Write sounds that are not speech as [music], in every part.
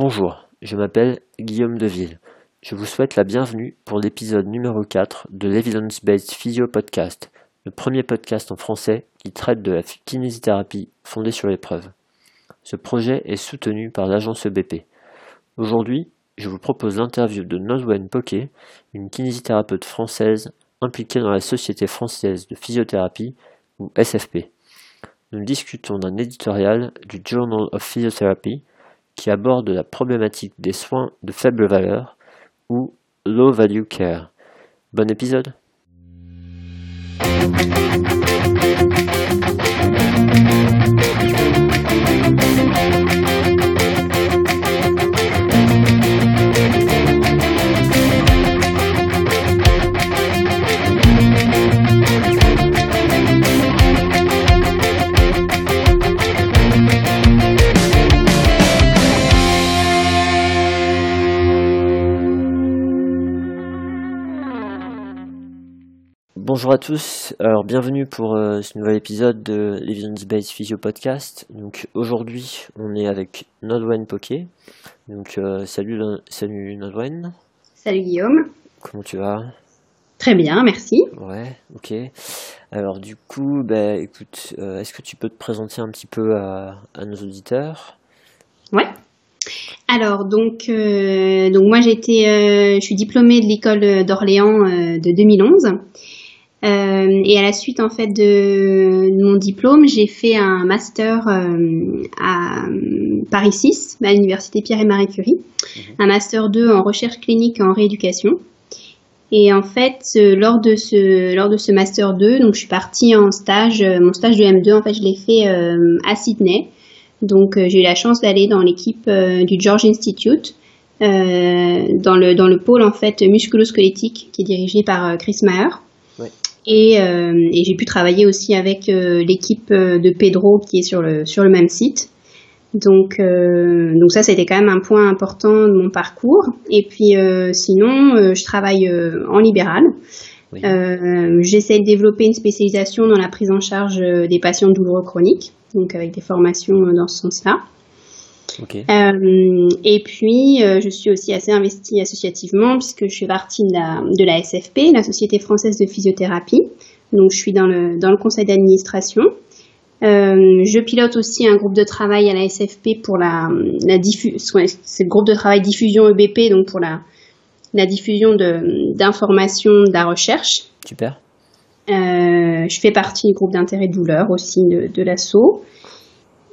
Bonjour, je m'appelle Guillaume Deville. Je vous souhaite la bienvenue pour l'épisode numéro 4 de l'Evidence-Based Physio Podcast, le premier podcast en français qui traite de la kinésithérapie fondée sur l'épreuve. Ce projet est soutenu par l'agence EBP. Aujourd'hui, je vous propose l'interview de Nodwen Poquet, une kinésithérapeute française impliquée dans la Société française de physiothérapie, ou SFP. Nous discutons d'un éditorial du Journal of Physiotherapy qui aborde la problématique des soins de faible valeur ou low value care. Bon épisode Bonjour à tous, alors bienvenue pour euh, ce nouvel épisode de l'Evidence Based Physio Podcast. Donc aujourd'hui on est avec Nodwen Poké. Donc euh, salut, salut Nodwen. Salut Guillaume. Comment tu vas? Très bien, merci. Ouais, ok. Alors du coup, bah, écoute, euh, est-ce que tu peux te présenter un petit peu à, à nos auditeurs? Ouais. Alors donc, donc moi été, je suis diplômée de l'école d'Orléans de 2011. Euh, et à la suite en fait de, mon diplôme, j'ai fait un master euh, à Paris 6, à l'université Pierre et Marie Curie, mhm. un master 2 en recherche clinique et en rééducation. Et en fait, lors de ce lors de ce master 2, donc je suis partie en stage, euh, mon stage de M2 en fait, je l'ai fait à Sydney. Donc j'ai eu la chance d'aller dans l'équipe du George Institute. dans le dans le pôle en fait musculo-squelettique qui est dirigé par Chris Maher. Et, euh, et j'ai pu travailler aussi avec euh, l'équipe euh, de Pedro qui est sur le, sur le même site. Donc, euh, donc ça, c'était quand même un point important de mon parcours. Et puis, euh, sinon, je travaille en libéral. Oui. J'essaie de développer une spécialisation dans la prise en charge des patients douloureux chroniques, donc avec des formations dans ce sens-là. Euh, et puis, euh, je suis aussi assez investie associativement puisque je fais partie de la, de la SFP, la Société française de physiothérapie. Donc, je suis dans le, dans le conseil d'administration. Euh, je pilote aussi un groupe de travail à la SFP pour la, la diffusion, c'est le groupe de travail diffusion EBP, donc pour la, la diffusion d'informations de, de, la recherche. Super. Je fais partie du groupe d'intérêt douleur aussi de, de.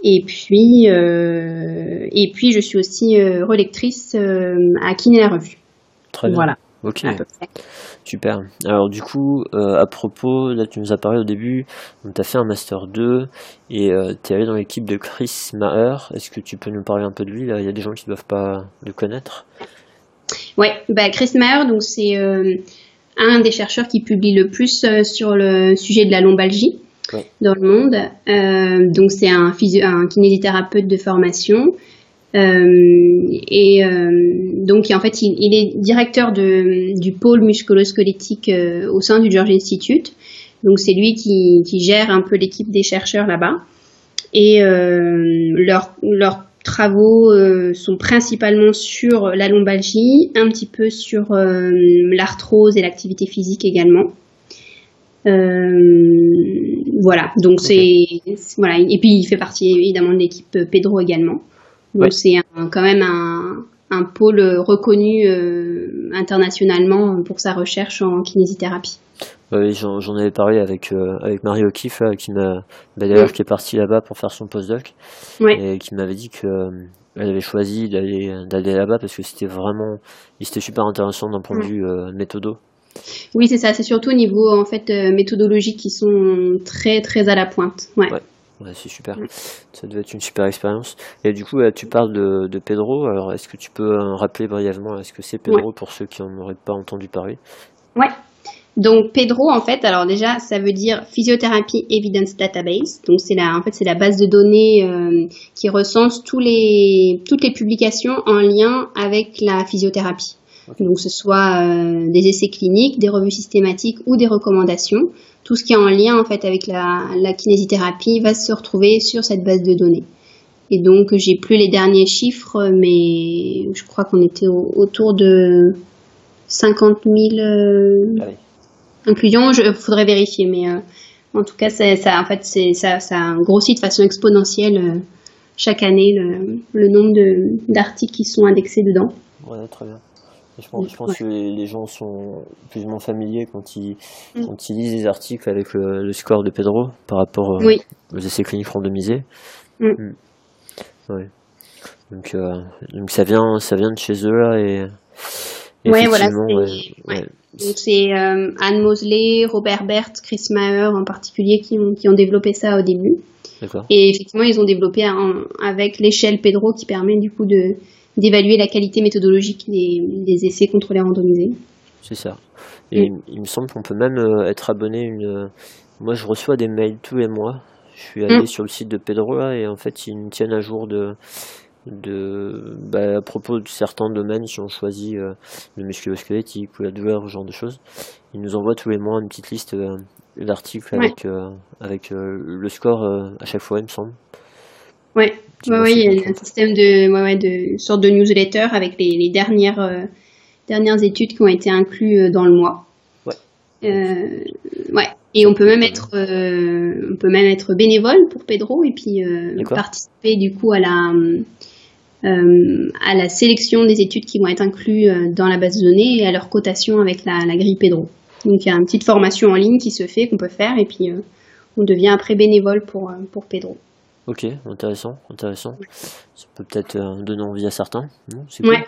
Et puis, euh, et puis, je suis aussi euh, relectrice euh, à Kiné la Revue. Très bien. Voilà. Ok. Super. Alors du coup, à propos, là tu nous as parlé au début, tu as fait un Master 2 et tu es allé dans l'équipe de Chris Maher. Est-ce que tu peux nous parler un peu de lui? Il y a des gens qui ne doivent pas le connaître. Ouais, bah Chris Maher, donc c'est un des chercheurs qui publie le plus sur le sujet de la lombalgie dans le monde. Euh, donc c'est un, un kinésithérapeute de formation. Euh, et euh, donc en fait il, est directeur de, du pôle musculo-squelettique euh, au sein du George Institute. Donc c'est lui qui, qui, gère un peu l'équipe des chercheurs là-bas. Et euh, leurs leurs travaux sont principalement sur la lombalgie, un petit peu sur l'arthrose et l'activité physique également. Euh, voilà, donc c'est voilà. Et puis il fait partie évidemment de l'équipe Pedro également. Donc c'est quand même un, un pôle reconnu euh, internationalement pour sa recherche en kinésithérapie. Oui, j'en avais parlé avec euh, avec Marie O'Keefe qui m'a bah, d'ailleurs qui est partie là-bas pour faire son postdoc. Et qui m'avait dit que elle avait choisi d'aller d'aller là-bas parce que c'était vraiment c'était super intéressant d'un point de vue méthodo oui, c'est ça. C'est surtout au niveau en fait euh, méthodologique qui sont très très à la pointe. Ouais. ouais. c'est super. Ça devait être une super expérience. Et du coup, tu parles de, de Pedro. Alors, est-ce que tu peux euh, rappeler brièvement est-ce que c'est Pedro pour ceux qui n'en auraient pas entendu parler? Ouais. Donc Pedro, en fait, alors déjà, ça veut dire Physiotherapy Evidence Database. Donc c'est la, en fait, c'est la base de données euh, qui recense tous les, toutes les publications en lien avec la physiothérapie. Donc, ce soit euh, des essais cliniques, des revues systématiques ou des recommandations. Tout ce qui est en lien en fait avec la, la kinésithérapie va se retrouver sur cette base de données. Et donc, j'ai plus les derniers chiffres, mais je crois qu'on était autour de 50 000 ah inclusions. Il faudrait vérifier, mais en tout cas, ça, en fait, ça, ça grossit de façon exponentielle chaque année le, nombre d'articles qui sont indexés dedans. Ouais, très bien. Je pense, je pense que les, gens sont plus ou moins familiers quand ils, mm. quand ils lisent les articles avec le, score de Pedro par rapport euh, aux essais cliniques randomisés. Mm. Mm. Ouais. Donc, euh, donc ça vient, ça vient de chez eux là et. Ouais, voilà. C'est euh, Anne Mosley, Robert Bert, Chris Maher en particulier qui ont, qui ont développé ça au début. Et effectivement, ils ont développé avec l'échelle Pedro qui permet du coup de d'évaluer la qualité méthodologique des, des essais contrôlés randomisés. C'est ça. Et il me semble qu'on peut même euh, être abonné une. Moi, je reçois des mails tous les mois. Je suis allé mm. sur le site de Pedro là, et en fait, ils me tiennent à jour de de bah, à propos de certains domaines si on choisit euh, le musculo-squelettique ou la douleur, ce genre de choses. Ils nous envoient tous les mois une petite liste euh, d'articles avec avec le score à chaque fois, il me semble. Ouais, oui, il y a un système de, ouais, ouais, de sorte de newsletter avec les, les dernières, euh, dernières études qui ont été incluses euh, dans le mois. Ouais. Euh, ouais. Et on peut même être, euh, on peut même être bénévole pour Pedro et puis participer du coup à la, à la sélection des études qui vont être incluses dans la base de données et à leur cotation avec la, la grille Pedro. Donc il y a une petite formation en ligne qui se fait qu'on peut faire et puis on devient après bénévole pour pour Pedro. Ok, intéressant, intéressant. Ça peut peut-être euh, donner envie à certains. C'est cool. Ouais.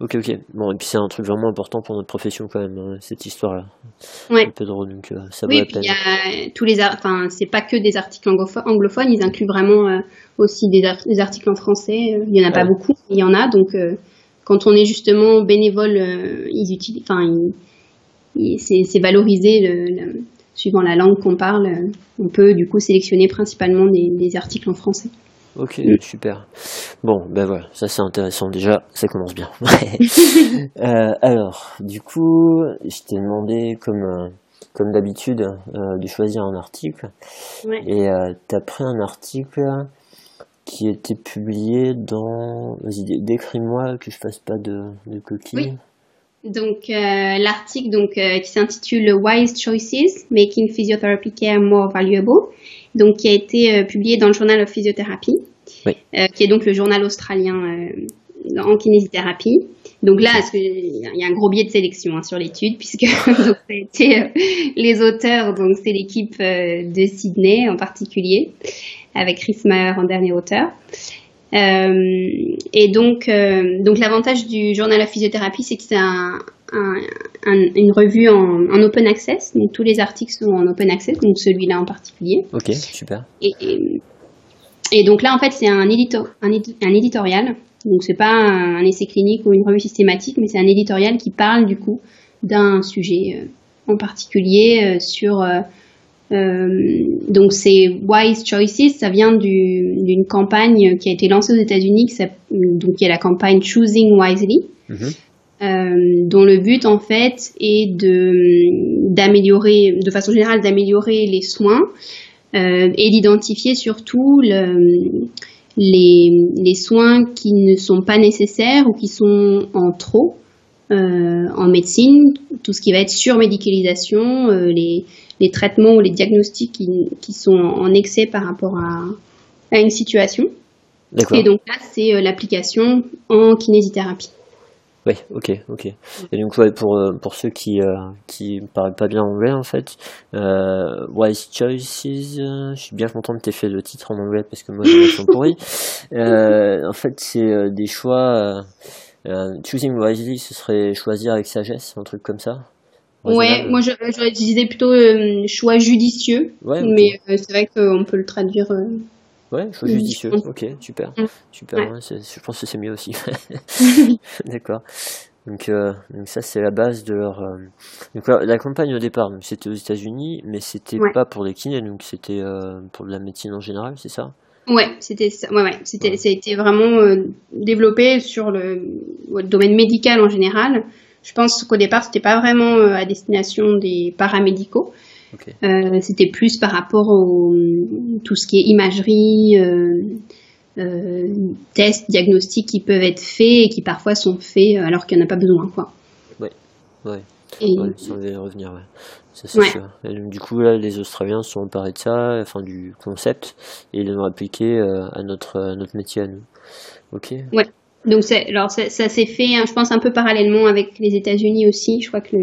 Ok, ok. Bon, et puis c'est un truc vraiment important pour notre profession quand même, hein, cette histoire-là. Ouais. drôle, donc euh, ça oui, puis il y a tous les, enfin, c'est pas que des articles anglophones, ils incluent vraiment euh, aussi des, des, articles en français. Il y en a pas beaucoup, il y en a. Donc, quand on est justement bénévole, ils utilisent, enfin, c'est valorisé le suivant la langue qu'on parle, euh, on peut du coup sélectionner principalement des, articles en français. Ok, mm. super. Bon, ben voilà, ça c'est intéressant déjà, ça commence bien. [laughs] euh, alors, du coup, je t'ai demandé, comme, euh, comme d'habitude, euh, de choisir un article. Ouais. Et euh, tu as pris un article qui était publié dans... Vas-y, décris-moi que je fasse pas de, de coquilles. Donc euh, l'article donc euh, qui s'intitule Wise Choices Making Physiotherapy Care More Valuable, donc qui a été euh, publié dans le Journal of Physiotherapy, qui est donc le journal australien en kinésithérapie. Donc là, il y a un gros biais de sélection hein, sur l'étude [laughs] puisque donc, ça a été les auteurs, donc c'est l'équipe de Sydney en particulier, avec Chris Maher en dernier auteur. Euh, et donc, euh, donc l'avantage du journal of physiothérapie, c'est que c'est un, une revue en, open access. Donc tous les articles sont en open access, donc celui-là en particulier. Ok, super. Et, et, donc là, en fait, c'est un, édito, un, un, éditorial. Donc c'est pas un, essai clinique ou une revue systématique, mais c'est un éditorial qui parle du coup d'un sujet euh, en particulier sur donc c'est Wise Choices, ça vient d'une campagne qui a été lancée aux États-Unis, donc qui est la campagne Choosing Wisely, mhm. euh, dont le but en fait est de d'améliorer, de façon générale, d'améliorer les soins euh, et d'identifier surtout le, les, les soins qui ne sont pas nécessaires ou qui sont en trop euh, en médecine, tout ce qui va être surmédicalisation, euh, les les traitements ou les diagnostics qui, qui sont en excès par rapport à, à une situation. Et donc là, c'est euh, l'application en kinésithérapie. Oui, ok, ok. Et donc ouais, pour euh, pour ceux qui euh, qui parlent pas bien anglais en fait, euh, Wise Choices, je suis bien content de t'aies fait le titre en anglais parce que moi j'ai l'accent pourri. [laughs] en fait, c'est des choix. choosing wisely, ce serait choisir avec sagesse, un truc comme ça. Ouais, moi j'aurais utilisé plutôt euh, choix judicieux, mais euh, c'est vrai qu'on peut le traduire. Euh, ouais, choix judicieux. Ok, super, mm. super. je pense que c'est mieux aussi. [laughs] [laughs] D'accord. Donc, donc ça c'est la base de leur. Donc la, campagne au départ, c'était aux États-Unis, mais c'était pas pour les kinés, donc c'était pour la médecine en général, c'est ça? Ouais, c'était ouais, ouais, c'était, ça a été vraiment développé sur le, le, domaine médical en général. Je pense qu'au départ, c'était pas vraiment euh, à destination des paramédicaux. Euh, c'était plus par rapport au tout ce qui est imagerie, euh, tests, diagnostics qui peuvent être faits et qui parfois sont faits alors qu'il n'y en a pas besoin. Quoi. Ouais, ouais. Et... ça va revenir, ouais. Ça, c'est sûr. du coup, là, les Australiens sont emparés de ça, enfin, du concept, et ils l'ont appliqué à, notre, notre métier à nous. Ok. Ouais. Donc, alors, ça, ça s'est fait, hein, je pense, un peu parallèlement avec les États-Unis aussi. Je crois que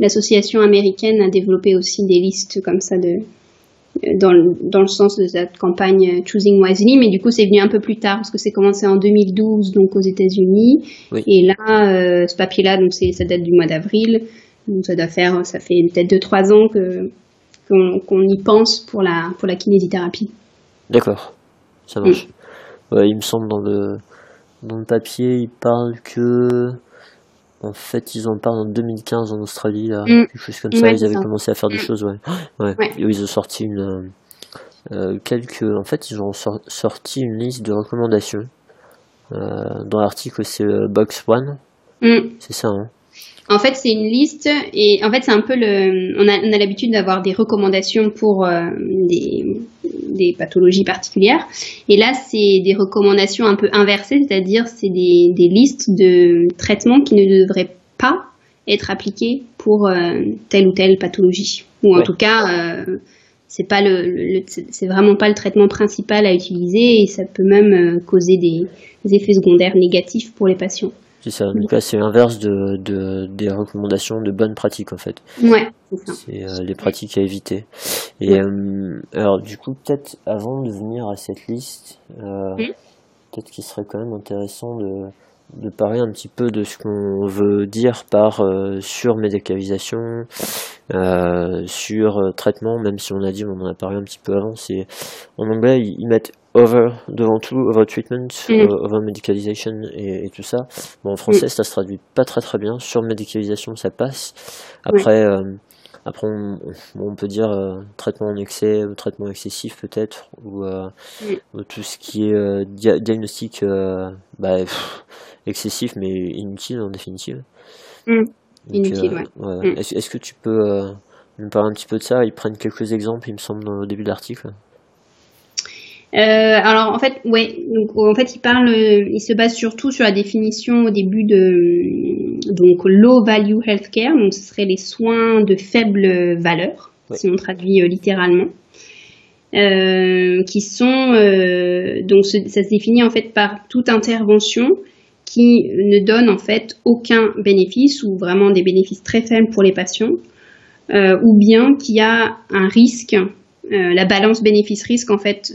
l'association américaine a développé aussi des listes comme ça de, dans le, dans le sens de cette campagne Choosing Wisely, mais du coup c'est venu un peu plus tard parce que c'est commencé en 2012 donc aux États-Unis et là euh, ce papier-là donc c'est ça date du mois d'avril donc ça doit faire ça fait peut-être 2-3 ans que qu'on y pense pour la pour la kinésithérapie. D'accord, ça marche. Mm. Ouais, il me semble dans le dans le papier il parle que en fait, ils en parlent en 2015 en Australie, là, mm. quelque chose comme ça. ils avaient commencé à faire des mm. choses, ouais. [gasps] ouais. Ils ont sorti une, euh, euh, quelques. En fait, ils ont sorti une liste de recommandations. Euh, dans l'article, c'est Box One. Mm. C'est ça, hein. En fait, c'est une liste et en fait, c'est un peu le. On a, on a l'habitude d'avoir des recommandations pour des, des pathologies particulières. Et là, c'est des recommandations un peu inversées, c'est-à-dire c'est des, des, listes de traitements qui ne devraient pas être appliqués pour euh, telle ou telle pathologie. Ou en tout cas, euh, c'est pas le, c'est vraiment pas le traitement principal à utiliser et ça peut même euh, causer des effets secondaires négatifs pour les patients. C'est ça. Donc là, c'est l'inverse de, de, des recommandations de bonnes pratiques, en fait. Ouais, c'est euh, les pratiques à éviter. Et euh, alors, du coup, peut-être avant de venir à cette liste, euh, peut-être qu'il serait quand même intéressant de, de parler un petit peu de ce qu'on veut dire par surmédicalisation, sur traitement, même si on a dit, on en a parlé un petit peu avant, c'est en anglais ils mettent over devant tout, over treatment, mm. over medicalization et, tout ça. Bon, en français, mm. ça se traduit pas très très bien. Sur médicalisation, ça passe. Après, euh, après on, peut dire euh, traitement en excès, ou traitement excessif peut-être, ou, euh, mm. tout ce qui est diagnostic bah, excessif mais inutile en définitive. inutile, ouais. Est-ce que tu peux nous parler un petit peu de ça? Ils prennent quelques exemples, il me semble, au début de l'article. Euh, alors en fait, ouais, donc en fait, il parle, il se base surtout sur la définition au début de donc low value healthcare, donc ce serait les soins de faible valeur, si on traduit euh, littéralement, euh, qui sont euh, donc ça se définit en fait par toute intervention qui ne donne en fait aucun bénéfice ou vraiment des bénéfices très faibles pour les patients, euh, ou bien qui a un risque euh, la balance bénéfice-risque en fait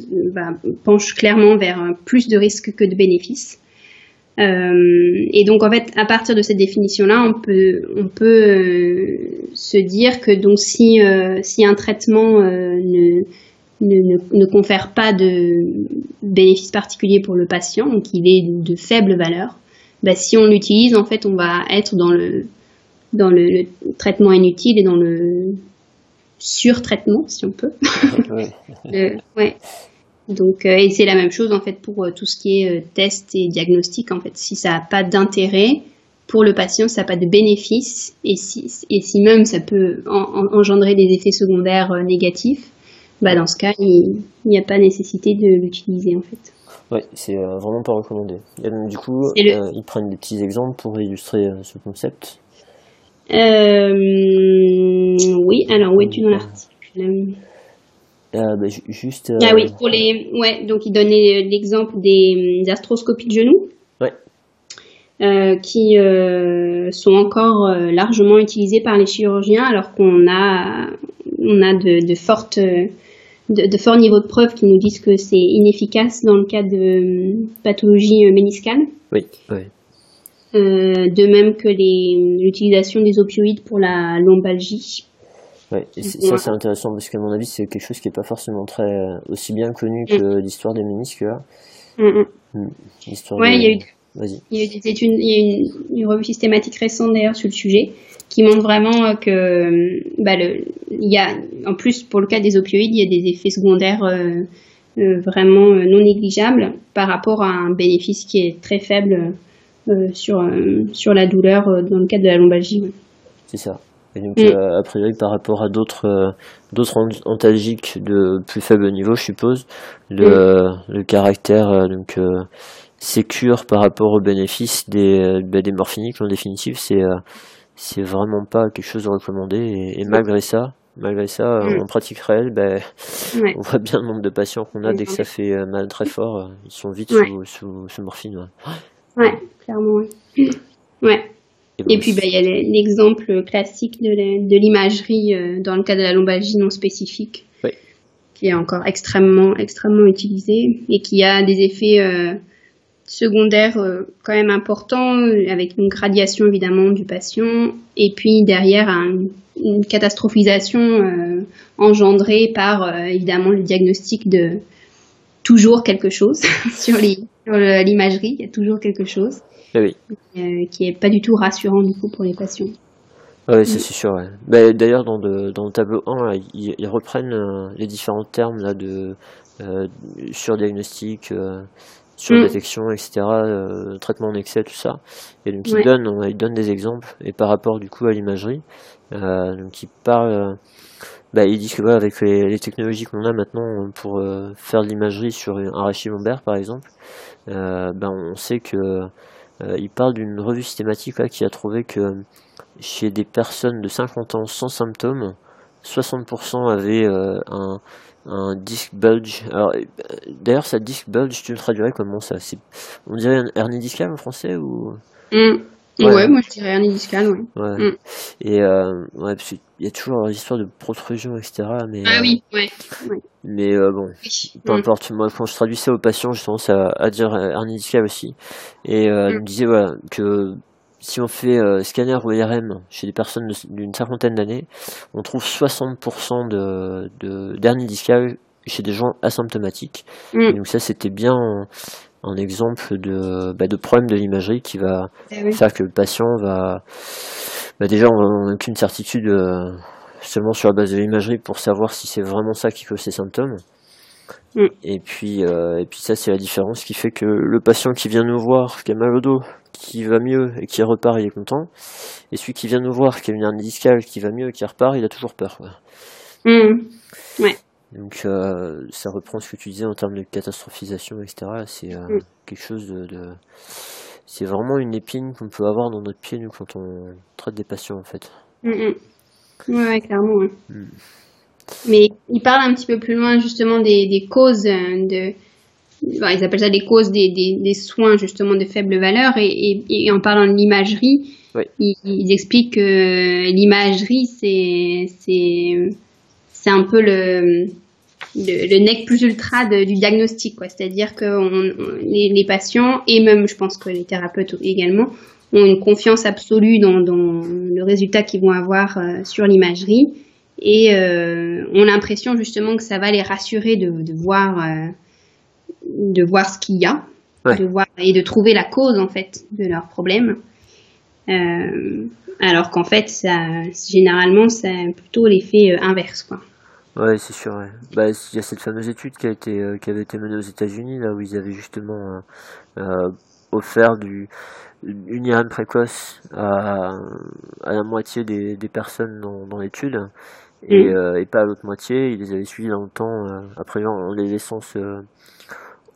penche clairement vers plus de risques que de bénéfices. Euh, et donc en fait, à partir de cette définition-là, on peut, on peut euh, se dire que donc si, si un traitement ne, ne, ne, confère pas de bénéfices particuliers pour le patient, donc il est de faible valeur, bah, si on l'utilise, en fait, on va être dans le dans le traitement inutile et dans le sur-traitement, si on peut. [laughs] [laughs] euh, ouais. Donc, euh, et c'est la même chose en fait pour euh, tout ce qui est euh, test et diagnostic. En fait, si ça n'a pas d'intérêt pour le patient, ça n'a pas de bénéfice, et si, et si même ça peut engendrer des effets secondaires négatifs, bah dans ce cas, il n'y a pas nécessité de l'utiliser en fait. Oui, c'est vraiment pas recommandé. du coup, ils prennent des petits exemples pour illustrer ce concept. Euh, oui, alors où es-tu dans l'article euh, bah, juste. Ah oui, pour les. Ouais, donc il donnait l'exemple des, astroscopies de genoux. Ouais. Euh, qui sont encore largement utilisées par les chirurgiens, alors qu'on a, on a de, de fortes. De, de, forts niveaux de preuves qui nous disent que c'est inefficace dans le cas de pathologie méniscale. Oui, oui. Euh, de même que l'utilisation des opioïdes pour la lombalgie. Ouais, ça c'est intéressant parce qu'à mon avis c'est quelque chose qui n'est pas forcément très euh, aussi bien connu que mm. l'histoire des ménisques là. Mm, mm. ouais, il y a eu il y a des études, il y a une, revue systématique récente d'ailleurs sur le sujet qui montre vraiment euh, que bah, le, il y a en plus pour le cas des opioïdes il y a des effets secondaires vraiment non négligeables par rapport à un bénéfice qui est très faible sur, euh, sur la douleur euh, dans le cadre de la lombalgie. C'est ça. Et donc, a priori, par rapport à d'autres d'autres antalgiques de plus faible niveau, je suppose, le, le caractère donc sécure par rapport aux bénéfices des, bah, des morphiniques en définitive, c'est c'est vraiment pas quelque chose de recommandé. Et, malgré ça, malgré ça, en pratique réelle, ben, on voit bien le nombre de patients qu'on a dès que ça fait mal très fort, ils sont vite sous, sous, morphine. Ouais, clairement. Ouais. [clears throat] Et, puis, bah, il y a l'exemple classique de l'imagerie euh, dans le cas de la lombalgie non spécifique, qui est encore extrêmement, extrêmement utilisé et qui a des effets euh, secondaires euh, quand même importants, avec une gradiation évidemment du patient, et puis derrière une catastrophisation engendrée par évidemment le diagnostic de toujours quelque chose [laughs] sur l'imagerie, il y a toujours quelque chose. Eh euh, qui est pas du tout rassurant du coup pour les patients. Oui, c'est sûr. Bah, d'ailleurs, dans, dans, le tableau 1, ils, reprennent euh, les différents termes là, de euh, surdiagnostic, euh, surdétection, mm. etc., traitement en excès, tout ça. Et donc, ils, donnent, ils donnent des exemples. Et par rapport du coup à l'imagerie, donc ils parlent. Bah, ils disent que avec les, technologies qu'on a maintenant pour faire de l'imagerie sur un rachis lombaire, par exemple, ben, on sait que euh, il parle d'une revue systématique qui a trouvé que chez des personnes de 50 ans sans symptômes, 60% avaient euh, un, un disc bulge. Alors, euh, d'ailleurs, ça disc bulge, tu le traduirais comment ça? On dirait un hernie discale en français ou? Mmh. Ouais. moi je dirais hernie discale, ouais. ouais. Mm. Et euh, ouais, parce qu'il y a toujours l'histoire de protrusion, etc. Mais, ah oui, ouais. Mais euh, bon, peu mm. importe. Moi, quand je traduisais aux patients, j'ai tendance à, à dire hernie discale aussi. Et euh, mm. me disait voilà, que si on fait euh, scanner ou IRM chez des personnes d'une cinquantaine d'années, on trouve 60% de, de d'hernie discale chez des gens asymptomatiques. donc ça, c'était bien un exemple de, bah, de problème de l'imagerie qui va eh faire que le patient va. Bah, déjà, on n'a aucune certitude euh, seulement sur la base de l'imagerie pour savoir si c'est vraiment ça qui cause ces symptômes. Mm. Et puis, euh, et puis ça, c'est la différence qui fait que le patient qui vient nous voir, qui a mal au dos, qui va mieux et qui repart, il est content. Et celui qui vient nous voir, qui a une hernie discale, qui va mieux et qui repart, il a toujours peur. Mm. Ouais. Donc euh, ça reprend ce que tu disais en termes de catastrophisation, etc. C'est euh, mm. quelque chose de, c'est vraiment une épine qu'on peut avoir dans notre pied nous quand on traite des patients en fait. Mm, mm. Ouais, clairement. Mais il parle un petit peu plus loin justement des, des causes de, ils appellent ça des causes des, des, des, soins justement de faible valeur et, et, en parlant de l'imagerie, ils, ils, expliquent que l'imagerie c'est c'est un peu le, le, nec plus ultra du diagnostic, quoi. C'est-à-dire que les, les, patients, et même je pense que les thérapeutes également, ont une confiance absolue dans, dans le résultat qu'ils vont avoir euh, sur l'imagerie et euh, ont l'impression justement que ça va les rassurer de, de voir, euh, de voir ce qu'il y a, de voir et de trouver la cause en fait de leur problème. Alors qu'en fait, ça, généralement, c'est plutôt l'effet inverse, quoi. Ouais, c'est sûr. Ouais. Bah, il y a cette fameuse étude qui a été euh, qui avait été menée aux États-Unis là où ils avaient justement euh, euh offert du une IRM précoce à, à la moitié des, des personnes dans, dans l'étude et, mm. euh, et pas à l'autre moitié. Ils les avaient suivis longtemps après en les laissant se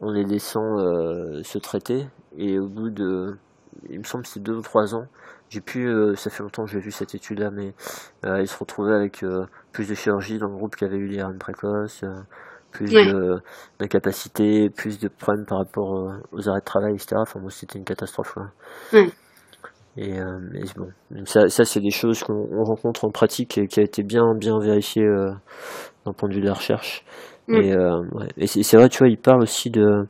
en les laissant se traiter et au bout de il me semble c'est deux ou trois ans j'ai pu, euh, ça fait longtemps que j'ai vu cette étude-là, mais euh, ils se retrouvaient avec euh, plus de chirurgie dans le groupe qui avait eu l'IRM précoce, plus d'incapacité, plus de problèmes par rapport aux arrêts de travail, etc. Enfin, moi, c'était une catastrophe. Et, bon, ça, ça c'est des choses qu'on rencontre en pratique et qui a été bien, bien vérifié d'un point de vue de la recherche. Et, et c'est vrai, tu vois, il parle aussi de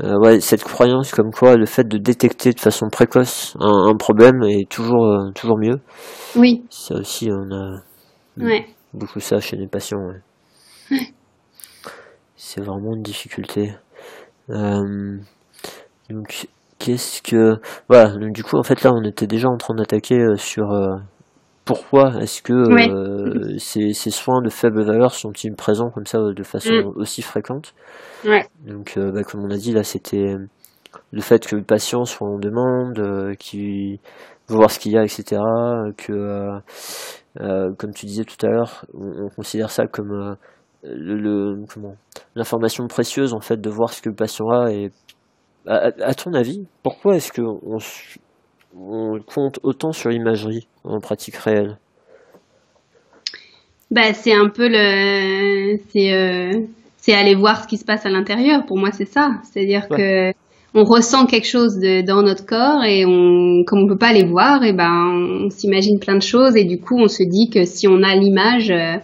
euh, ouais, cette croyance comme quoi le fait de détecter de façon précoce un, problème est toujours, euh, toujours mieux. Oui. Ça aussi, on a beaucoup ça chez les patients. C'est vraiment une difficulté. Euh, donc, qu'est-ce que. Voilà, donc du coup, en fait, là, on était déjà en train d'attaquer sur pourquoi est-ce que ces, ces, soins de faible valeur sont-ils présents comme ça de façon mm. aussi fréquente? Ouais. Donc, euh, bah, comme on a dit, là, c'était le fait que le patient soit en demande, euh, qu'il veut voir ce qu'il y a, etc. Que, euh, euh, comme tu disais tout à l'heure, on, on considère ça comme euh, le, le- comment l'information précieuse en fait de voir ce que le patient a. Et à, ton avis, pourquoi est-ce que on, compte autant sur l'imagerie en pratique réelle? Bah, c'est un peu le, c'est, euh, c'est aller voir ce qui se passe à l'intérieur. Pour moi, c'est ça. C'est-à-dire que on ressent quelque chose de, dans notre corps et on, comme on peut pas les voir, et ben, on s'imagine plein de choses et du coup, on se dit que si on a l'image, euh,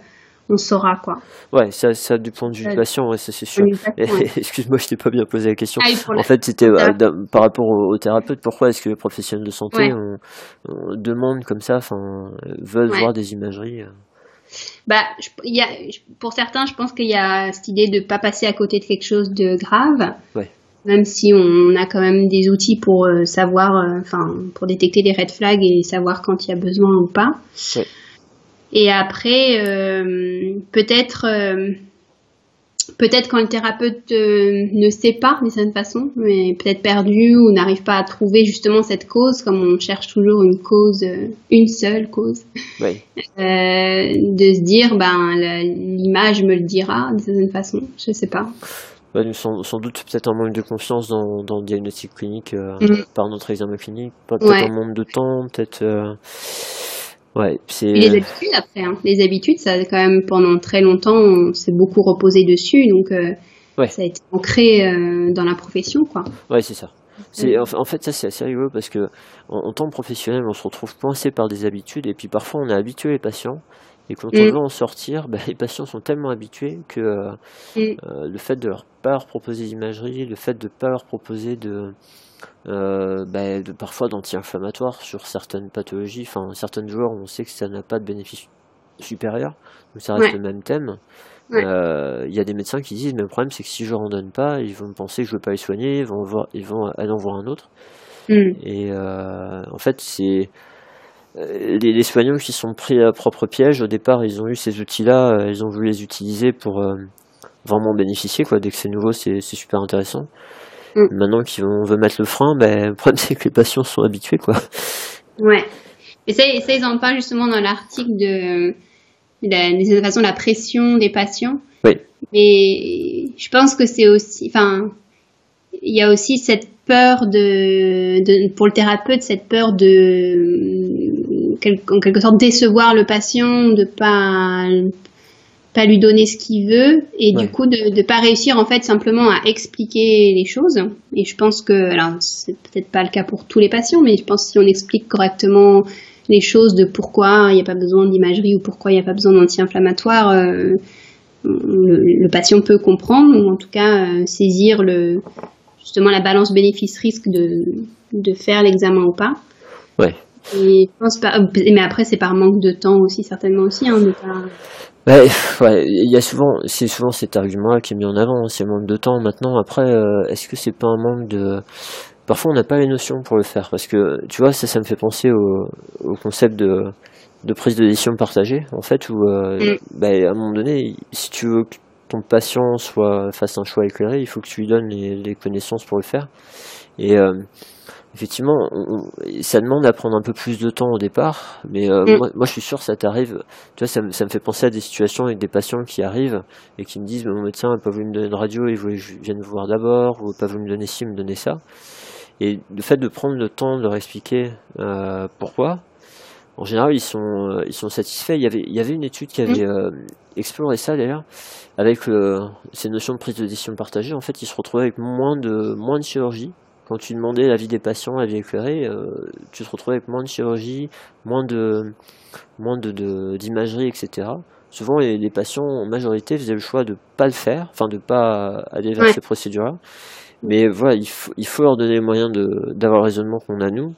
on saura quoi. Ouais, ça, ça du point de vue du patient, ouais, ça c'est sûr. [laughs] Excuse-moi, je t'ai pas bien posé la question. Ah En fait, c'était euh, par rapport aux, aux thérapeutes. Pourquoi est-ce que les professionnels de santé Ouais. on, on demande comme ça, enfin, veulent Ouais. voir des imageries euh. Bah, je- il y a, je- pour certains, je pense qu'il y a cette idée de pas passer à côté de quelque chose de grave. Ouais. Même si on a quand même des outils pour euh, savoir, euh, enfin, pour détecter des red flags et savoir quand il y a besoin ou pas. Ouais. Et après, euh, peut-être, euh, peut-être quand le thérapeute euh, ne sait pas d'une certaine façon, mais peut-être perdu ou n'arrive pas à trouver justement cette cause, comme on cherche toujours une cause, une seule cause [laughs] de se dire ben l'image me le dira d'une certaine façon je sais pas Ouais, nous, sans, sans doute peut-être un manque de confiance dans, dans le diagnostic clinique Mhm. par notre examen clinique, peut-être Ouais. un manque de temps, peut-être. Euh, Ouais, c'est. et les habitudes après hein. les habitudes ça quand même pendant très longtemps on s'est beaucoup reposé dessus donc euh, Ouais. ça a été ancré euh, dans la profession quoi Ouais, c'est ça. C'est, en, fa- en fait, ça, c'est assez rigolo parce que, en, en tant que professionnel, on se retrouve coincé par des habitudes et puis parfois on a habitué les patients. Et quand on Mm. veut en sortir, bah, les patients sont tellement habitués que euh, Mm. euh, le fait de leur pas leur proposer d'imagerie, le fait de pas leur proposer de, euh, bah, de parfois d'anti-inflammatoires sur certaines pathologies, enfin certaines douleurs, on sait que ça n'a pas de bénéfice supérieur, donc ça reste Ouais. le même thème. Ouais. Euh, Il y a des médecins qui disent, mais le problème c'est que si je leur en donne pas, ils vont me penser que je veux pas les soigner, ils vont, voir, ils vont aller en voir un autre. Mm. Et euh, en fait, c'est les, les soignants qui sont pris à propre piège. Au départ, ils ont eu ces outils-là, ils ont voulu les utiliser pour vraiment bénéficier. Quoi. Dès que c'est nouveau, c'est super intéressant. Mm. Maintenant qu'on veut mettre le frein, ben, le problème c'est que les patients sont habitués. Quoi. ouais et ça, ça ils en parlent justement dans l'article de de la, certaine façon la pression des patients Oui. mais je pense que c'est aussi enfin il y a aussi cette peur de, de pour le thérapeute cette peur de en quelque sorte décevoir le patient de pas pas lui donner ce qu'il veut et Ouais. du coup de ne pas réussir en fait simplement à expliquer les choses et je pense que alors c'est peut-être pas le cas pour tous les patients mais je pense que si on explique correctement les choses de pourquoi il n'y a pas besoin d'imagerie ou pourquoi il n'y a pas besoin d'anti-inflammatoire euh, le, le patient peut comprendre ou en tout cas euh, saisir le justement la balance bénéfice-risque de, de faire l'examen ou pas. Ouais. Et je pense pas, mais après c'est par manque de temps aussi certainement aussi hein, de pas. Ouais, ouais, il y a souvent, c'est souvent cet argument-là qui est mis en avant, hein, c'est le manque de temps. Maintenant, après, euh, est-ce que c'est pas un manque de, parfois on n'a pas les notions pour le faire, parce que tu vois, ça, ça me fait penser au, au concept de, de prise de décision partagée, en fait, où, euh, Mm. bah, à un moment donné, si tu veux que ton patient soit fasse un choix éclairé, il faut que tu lui donnes les, les connaissances pour le faire. Et euh, effectivement, on- on- ça demande à prendre un peu plus de temps au départ, mais euh, Mm. moi, moi, je suis sûr que ça t'arrive. Tu vois, ça, me- ça me fait penser à des situations avec des patients qui arrivent et qui me disent Mon médecin n'a pas voulu me donner de radio, il voulait que je vienne vous voir d'abord, ou pas voulu me donner ci, me donner ça. Et le fait de prendre le temps de leur expliquer euh, pourquoi, en général, ils sont, euh, ils sont satisfaits. Il y, avait, il y avait une étude qui avait euh, exploré ça d'ailleurs, avec euh, ces notions de prise de décision partagée. En fait, ils se retrouvaient avec moins de, moins de chirurgie. Quand tu demandais l'avis des patients, l'avis éclairé, euh, tu te retrouvais avec moins de chirurgie, moins de, moins de, de- d'imagerie, etc. Souvent, les, les patients, en majorité, faisaient le choix de pas le faire, enfin de pas aller vers Ouais. ces procédures-là. Mais voilà, il faut, il faut leur donner les moyens de, d'avoir le raisonnement qu'on a nous.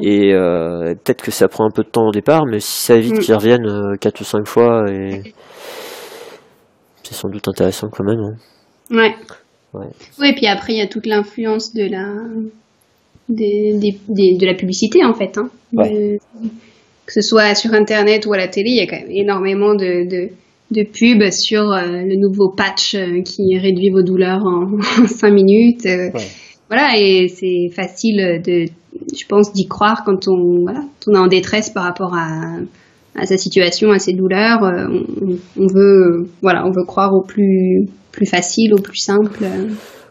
Et euh, peut-être que ça prend un peu de temps au départ, mais si ça évite Mm. qu'ils reviennent euh, quatre ou cinq fois, et c'est sans doute intéressant quand même. hein. Ouais. Ouais. Oui, et puis après il y a toute l'influence de la des, des, des- de la publicité en fait. Hein. Ouais. De- que ce soit sur internet ou à la télé, il y a quand même énormément de, de, de pubs sur euh, le nouveau patch euh, qui réduit vos douleurs en [laughs] 5 minutes. euh, Ouais. voilà, et c'est facile de, je pense, d'y croire quand on, voilà, on est en détresse par rapport à, à sa situation, à ses douleurs. On, on, veut, voilà, on veut croire au plus, plus facile, au plus simple.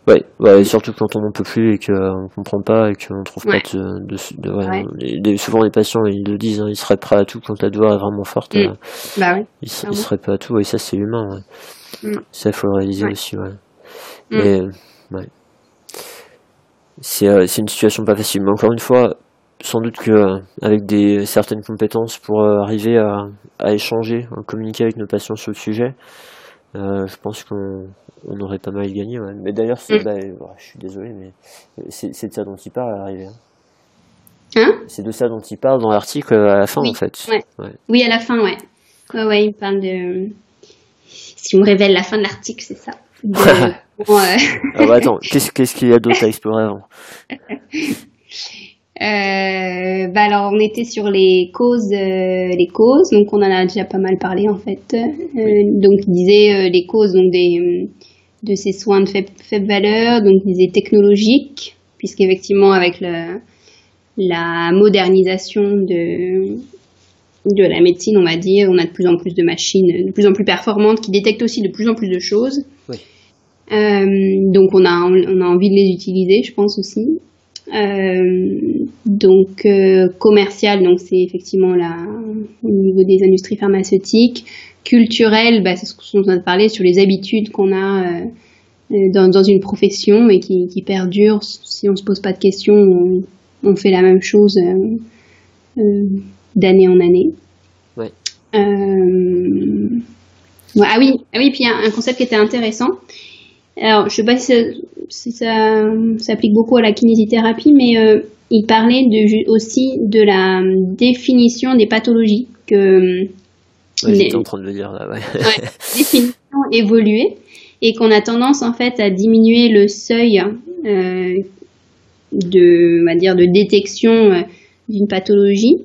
Ouais, ouais, surtout quand on n'en peut plus et qu'on comprend pas et qu'on trouve pas de, de, de souvent les patients ils le disent, hein, ils seraient prêts à tout quand la douleur est vraiment forte. Mm. Euh, bah oui. Ils, seraient prêts à tout et ça c'est humain. Mm. Ça il faut le réaliser aussi. Ouais. Mais mm. ouais. C'est euh, c'est une situation pas facile. Mais encore une fois, sans doute que euh, avec des certaines compétences pour arriver à, à échanger, à communiquer avec nos patients sur le sujet, je pense qu'on on aurait pas mal gagné. Ouais. Mais d'ailleurs, mm. bah, je suis désolé, mais c'est de ça dont il parle à l'arrivée. Hein, hein? C'est de ça dont il parle dans l'article à la fin, oui. en fait. Ouais. Oui, à la fin, ouais. Ouais, ouais, il parle de. Si on révèle la fin de l'article, c'est ça. [laughs] De... bon, euh... ah bah attends, [laughs] qu'est-ce qu'il y a d'autre à explorer avant? [laughs] Euh, bah alors on était sur les causes, euh, les causes, donc on en a déjà pas mal parlé en fait. Euh, donc il disait euh, les causes donc des de ces soins de faible, faible valeur, donc il disait technologiques, puisqu'effectivement avec le, la modernisation de de la médecine, on va dire, on a de plus en plus de machines, de plus en plus performantes, qui détectent aussi de plus en plus de choses. Oui. donc on a on a envie de les utiliser, je pense aussi. Euh, donc euh, commercial, donc c'est effectivement là au niveau des industries pharmaceutiques. Culturel, bah, c'est ce qu'on a parlé sur les habitudes qu'on a euh, dans, dans, une profession et qui, qui perdurent. Si on se pose pas de questions, on, on fait la même chose d'année en année. Ouais. Ouais, ah oui, ah oui, puis il y a un concept qui était intéressant. Alors, je sais pas si ça, si ça s'applique beaucoup à la kinésithérapie, mais euh, il parlait de, aussi de la définition des pathologies que. Ouais, j'étais en train de le dire là, ouais. ouais définition évoluée et qu'on a tendance en fait à diminuer le seuil euh, de, on va dire, de détection euh, d'une pathologie.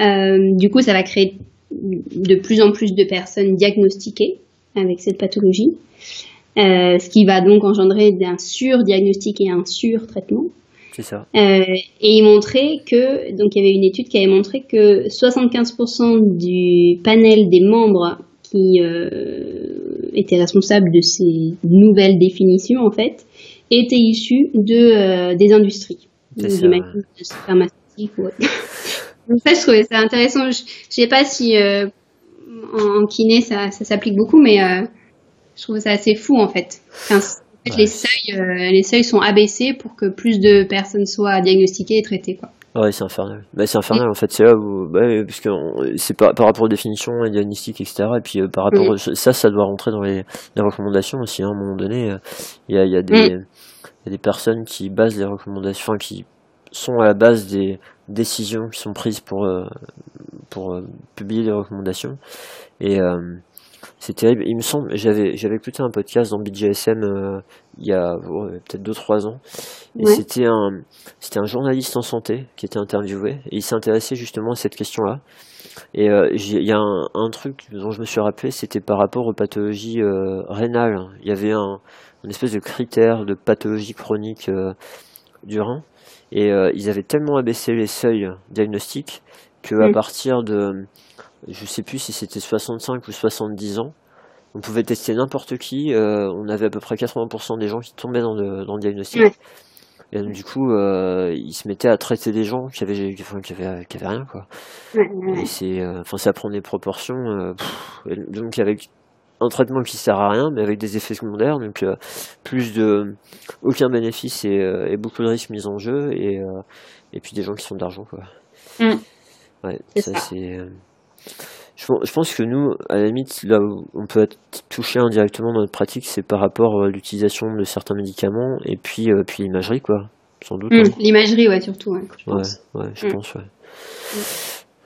Euh, du coup, ça va créer de plus en plus de personnes diagnostiquées avec cette pathologie. Euh, ce qui va donc engendrer un surdiagnostic et un surtraitement. C'est ça. Euh, et il montrait que, donc il y avait une étude qui avait montré que 75% du panel des membres qui euh, étaient responsables de ces nouvelles définitions, en fait, étaient issus de, euh, des industries, C'est ça, ouais. pharmaceutique. Ouais. [laughs] donc ça, je trouvais ça intéressant. Je, je sais pas si euh, en, en kiné ça, ça s'applique beaucoup, mais euh, je trouve ça assez fou en fait. Enfin, en fait Ouais. les seuils, euh, les seuils sont abaissés pour que plus de personnes soient diagnostiquées et traitées quoi. Ouais, c'est infernal. Bah, c'est infernal en fait, c'est là où, bah, parce que c'est par, par rapport aux définitions, les diagnostics, etc. Et puis euh, par rapport, Mm. au- ça, ça doit rentrer dans les, les recommandations aussi. hein, à un moment donné, euh, il y a, il y a des, il y a des personnes qui basent les recommandations, qui sont à la base des décisions qui sont prises pour euh, pour publier les recommandations. Et c'est terrible. Il me semble, j'avais j'avais écouté un podcast dans BJSM euh, il y a peut-être 2-3 ans. Et c'était un, c'était un journaliste en santé qui était interviewé et il s'intéressait justement à cette question-là. Et euh, j'ai- il y a un, un truc dont je me suis rappelé, c'était par rapport aux pathologies euh, rénales. Il y avait un, une espèce de critère de pathologie chronique euh, du rein et euh, ils avaient tellement abaissé les seuils diagnostiques que à Mm. partir de, je sais plus si c'était 65 ou 70 ans, on pouvait tester n'importe qui. euh, on avait à peu près 80% des gens qui tombaient dans le, dans le diagnostic. Et donc, du coup, euh, ils se mettaient à traiter des gens qui avaient, enfin, qui avaient, qui avaient rien, quoi. Et c'est, euh, enfin, ça prend des proportions. pff, donc, avec un traitement qui sert à rien, mais avec des effets secondaires, donc plus de aucun bénéfice et, et beaucoup de risques mis en jeu, et, et puis des gens qui font de l'argent, quoi. Mm. Ouais, ça. c'est. Euh, je, pen- je pense que nous, à la limite, là où on peut être touché indirectement dans notre pratique, c'est par rapport à l'utilisation de certains médicaments et puis, euh, puis l'imagerie, quoi, sans doute. Mm. hein. L'imagerie, ouais, surtout, ouais, je Ouais, pense. ouais, je Mm. pense, ouais.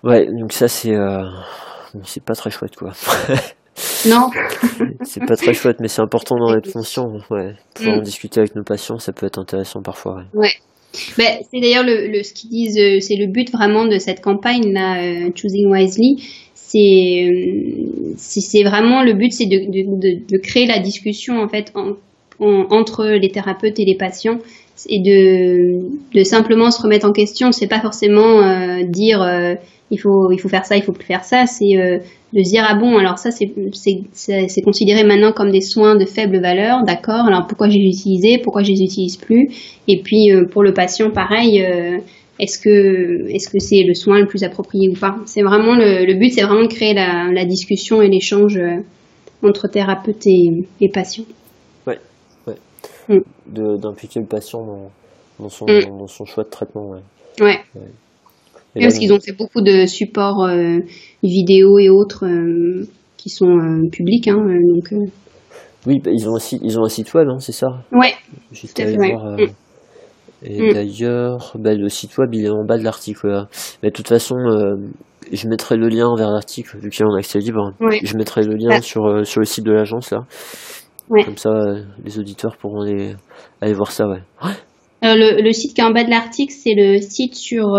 Ouais, donc ça, c'est. euh, c'est pas très chouette, quoi. Non, [laughs] [laughs] c'est pas très chouette, mais c'est important d'en être conscient, ouais. Pouvoir Mm. en discuter avec nos patients, ça peut être intéressant parfois, ouais. ouais. Ben, c'est d'ailleurs le, le, ce qu'ils disent, euh, c'est le but vraiment de cette campagne là, euh, Choosing Wisely. C'est, euh, c'est vraiment le but, c'est de, de, de, de créer la discussion en fait en- en- entre les thérapeutes et les patients. et de, de simplement se remettre en question. C'est pas forcément euh, dire euh, il faut il faut faire ça, il faut plus faire ça. C'est euh, de se dire ah bon alors ça c'est c'est considéré maintenant comme des soins de faible valeur, d'accord. Alors pourquoi j'ai utilisé, pourquoi je les utilise plus. Et puis pour le patient pareil. est-ce que est-ce que c'est le soin le plus approprié ou pas? C'est vraiment le, le but, c'est vraiment de créer la, la discussion et l'échange entre thérapeute et, et patient. Mm. d'impliquer le patient dans, dans, son, mm. dans, son, choix de traitement. Ouais. ouais. Parce qu'ils ont fait beaucoup de supports euh, vidéo et autres euh, qui sont euh, publics. Hein, donc, Oui, bah, ils, ont aussi, ils ont un site web, hein, c'est ça? Ouais. J'étais allé voir. Mm. Et d'ailleurs, bah, le site web, il est en bas de l'article. Mais de toute façon, je mettrai le lien vers l'article, vu qu'il est en accès libre. Je mettrai le lien sur, sur le site de l'agence, là. Comme ça, les auditeurs pourront aller, aller voir ça, ouais. Le, le, site qui est en bas de l'article, c'est le site sur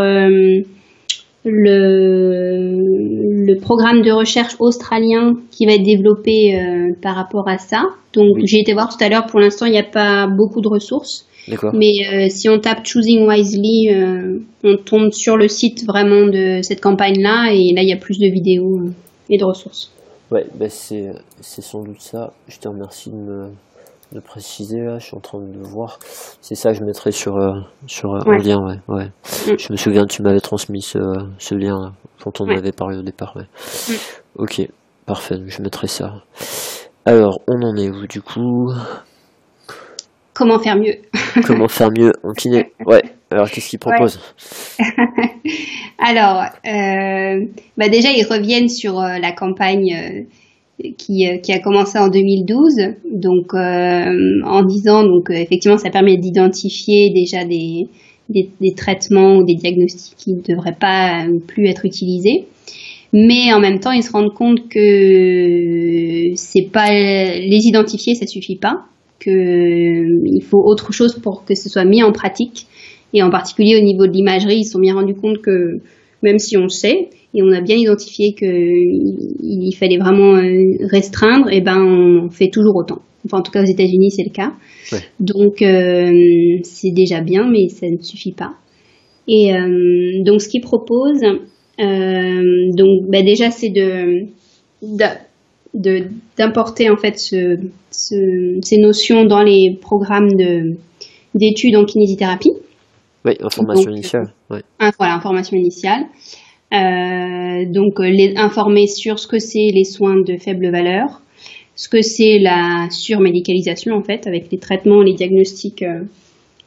le, le programme de recherche australien qui va être développé par rapport à ça. Donc, j'ai été voir tout à l'heure, pour l'instant, il n'y a pas beaucoup de ressources. Mais si on tape Choosing Wisely, on tombe sur le site vraiment de cette campagne-là et là, il y a plus de vidéos et de ressources. Ouais, bah c'est sans doute ça. Je te remercie de me de préciser là, je suis en train de voir. C'est ça, je mettrai sur euh, sur un lien, ouais, ouais. Mm. Je me souviens, tu m'avais transmis ce, ce lien quand on avait parlé au départ, ouais. Mm. Ok, parfait, je mettrai ça. Alors, on en est où du coup? Comment faire mieux? [laughs] Comment faire mieux? En kiné Ouais. Alors, qu'est-ce qu'ils proposent [laughs] Alors, euh, bah déjà, ils reviennent sur euh, la campagne euh, qui, qui, a commencé en 2012. Donc, en disant, donc, effectivement, ça permet d'identifier déjà des, des, des, traitements ou des diagnostics qui ne devraient pas plus être utilisés. Mais en même temps, ils se rendent compte que c'est pas les identifier, ça suffit pas qu'il faut autre chose pour que ce soit mis en pratique. Et en particulier au niveau de l'imagerie, ils se sont bien rendus compte que même si on sait et on a bien identifié qu'il fallait vraiment euh, restreindre, et eh ben on fait toujours autant. Enfin, en tout cas aux États-Unis, c'est le cas. Donc euh, c'est déjà bien, mais ça ne suffit pas. Et euh, donc ce qu'ils proposent, donc bah, déjà c'est de, de d'importer en fait ce, ces notions dans les programmes de d'études en kinésithérapie. Oui, information initiale. Ouais. voilà, information initiale. Euh, donc les informer sur ce que c'est les soins de faible valeur, ce que c'est la surmédicalisation en fait avec les traitements, les diagnostics euh,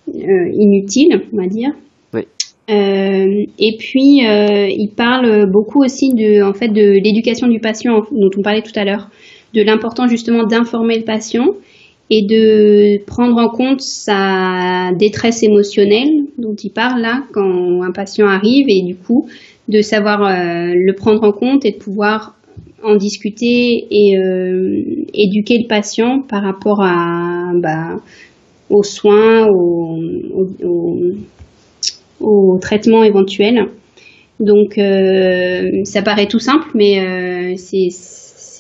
euh inutiles, on va dire. Oui. Euh, et puis, euh, il parle beaucoup aussi de, en fait, de l'éducation du patient dont on parlait tout à l'heure, de l'importance justement d'informer le patient et de prendre en compte sa détresse émotionnelle dont il parle là quand un patient arrive et du coup de savoir euh, le prendre en compte et de pouvoir en discuter et euh, éduquer le patient par rapport bah, aux soins, aux, aux, au traitement éventuel. Donc euh, ça paraît tout simple, mais euh,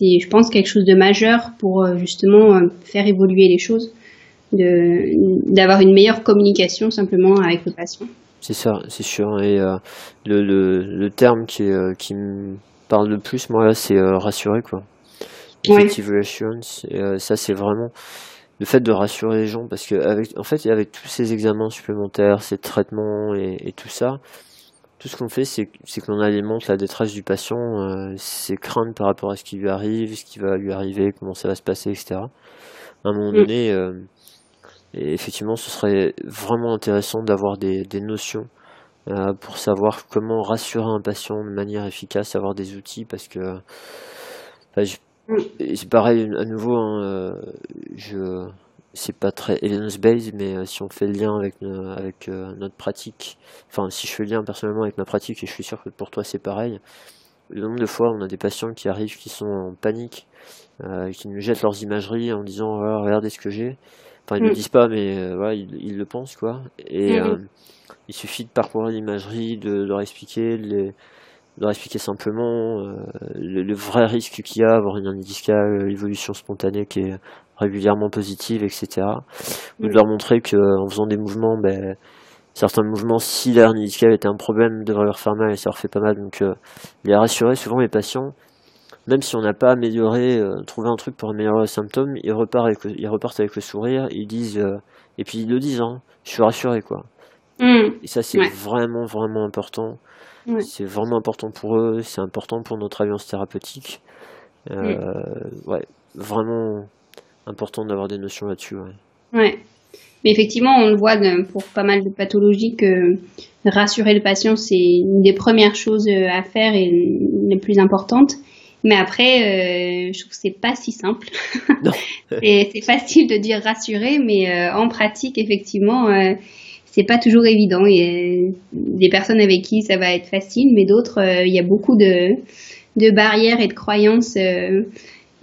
c'est, je pense, quelque chose de majeur pour euh, justement faire évoluer les choses, de, d'avoir une meilleure communication simplement avec le patient. C'est ça, c'est sûr. Et le, le, le, terme qui, qui me parle le plus, moi, c'est rassurer, quoi. Effective reassurance. Et, ça, c'est vraiment le fait de rassurer les gens parce que avec en fait avec tous ces examens supplémentaires, ces traitements et, tout ça, tout ce qu'on fait c'est qu'on alimente la détresse du patient, euh, ses craintes par rapport à ce qui lui arrive, ce qui va lui arriver, comment ça va se passer, etc. À un moment mm. donné, euh, effectivement, ce serait vraiment intéressant d'avoir des, des notions euh, pour savoir comment rassurer un patient de manière efficace, avoir des outils parce que c'est pareil, à nouveau, hein, je c'est pas très evidence-based, mais euh, si on fait le lien avec, avec euh, notre pratique, enfin si je fais le lien personnellement avec ma pratique, et je suis sûr que pour toi c'est pareil, le nombre de fois on a des patients qui arrivent qui sont en panique, qui nous jettent leurs imageries en disant regardez ce que j'ai. Enfin ils ne le mm. disent pas, mais voilà, ils, le pensent quoi. Et mm. il suffit de parcourir l'imagerie, de, leur expliquer les leur expliquer simplement euh, le, vrai risque qu'il y a, avoir une hernie discale, l'évolution spontanée qui est régulièrement positives, etc. Ou de leur montrer qu'en faisant des mouvements, ben, certains mouvements, si l'air médical était un problème, devraient leur faire mal et ça leur fait pas mal. Donc, euh, les rassurer souvent les patients, même si on n'a pas amélioré, euh, trouvé un truc pour améliorer les symptômes, ils repartent avec le, ils repartent avec le sourire, ils disent, euh, et puis ils le disent, hein, je suis rassuré, quoi. Mm. Et ça, c'est Ouais. vraiment, vraiment important. C'est vraiment important pour eux, c'est important pour notre alliance thérapeutique. Euh, Ouais, vraiment important d'avoir des notions là-dessus. Ouais. Ouais. Mais effectivement, on le voit de- pour pas mal de pathologies que rassurer le patient, c'est une des premières choses euh, à faire et les plus importantes. Mais après, euh, je trouve que c'est pas si simple. [laughs] Et c'est facile de dire rassurer, mais euh, en pratique, effectivement, euh, c'est pas toujours évident. Il y a des personnes avec qui ça va être facile, mais d'autres, il y a beaucoup de, de barrières et de croyances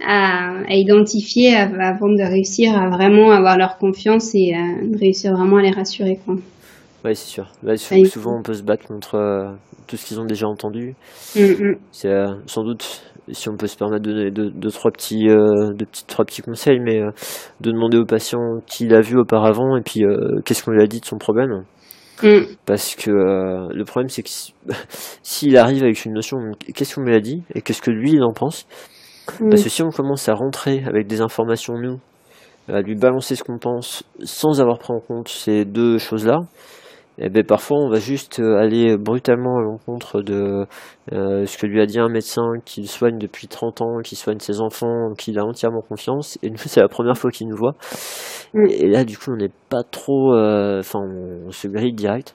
à, à identifier av- avant de réussir à vraiment avoir leur confiance et à réussir vraiment à les rassurer. Quoi. Ouais, c'est sûr. Là, Ouais. souvent, on peut se battre contre euh, tout ce qu'ils ont déjà entendu. Mm, mm. C'est euh, sans doute, si on peut se permettre de donner deux, deux, trois petits, euh, deux petits, trois petits conseils, mais euh, de demander au patient qui l'a vu auparavant et puis euh, qu'est-ce qu'on lui a dit de son problème. Mm. Parce que euh, le problème, c'est que si- [laughs] s'il arrive avec une notion, qu'est-ce qu'on lui a dit et qu'est-ce que lui il en pense, Mm. parce que si on commence à rentrer avec des informations, nous, à lui balancer ce qu'on pense sans avoir pris en compte ces deux choses-là, eh ben parfois on va juste euh, aller brutalement à l'encontre de euh, ce que lui a dit un médecin qui le soigne depuis 30 ans, qui soigne ses enfants, qui a entièrement confiance, et nous [laughs] c'est la première fois qu'il nous voit. Mm. Et là du coup on n'est pas trop... euh, Enfin on, on se grille direct.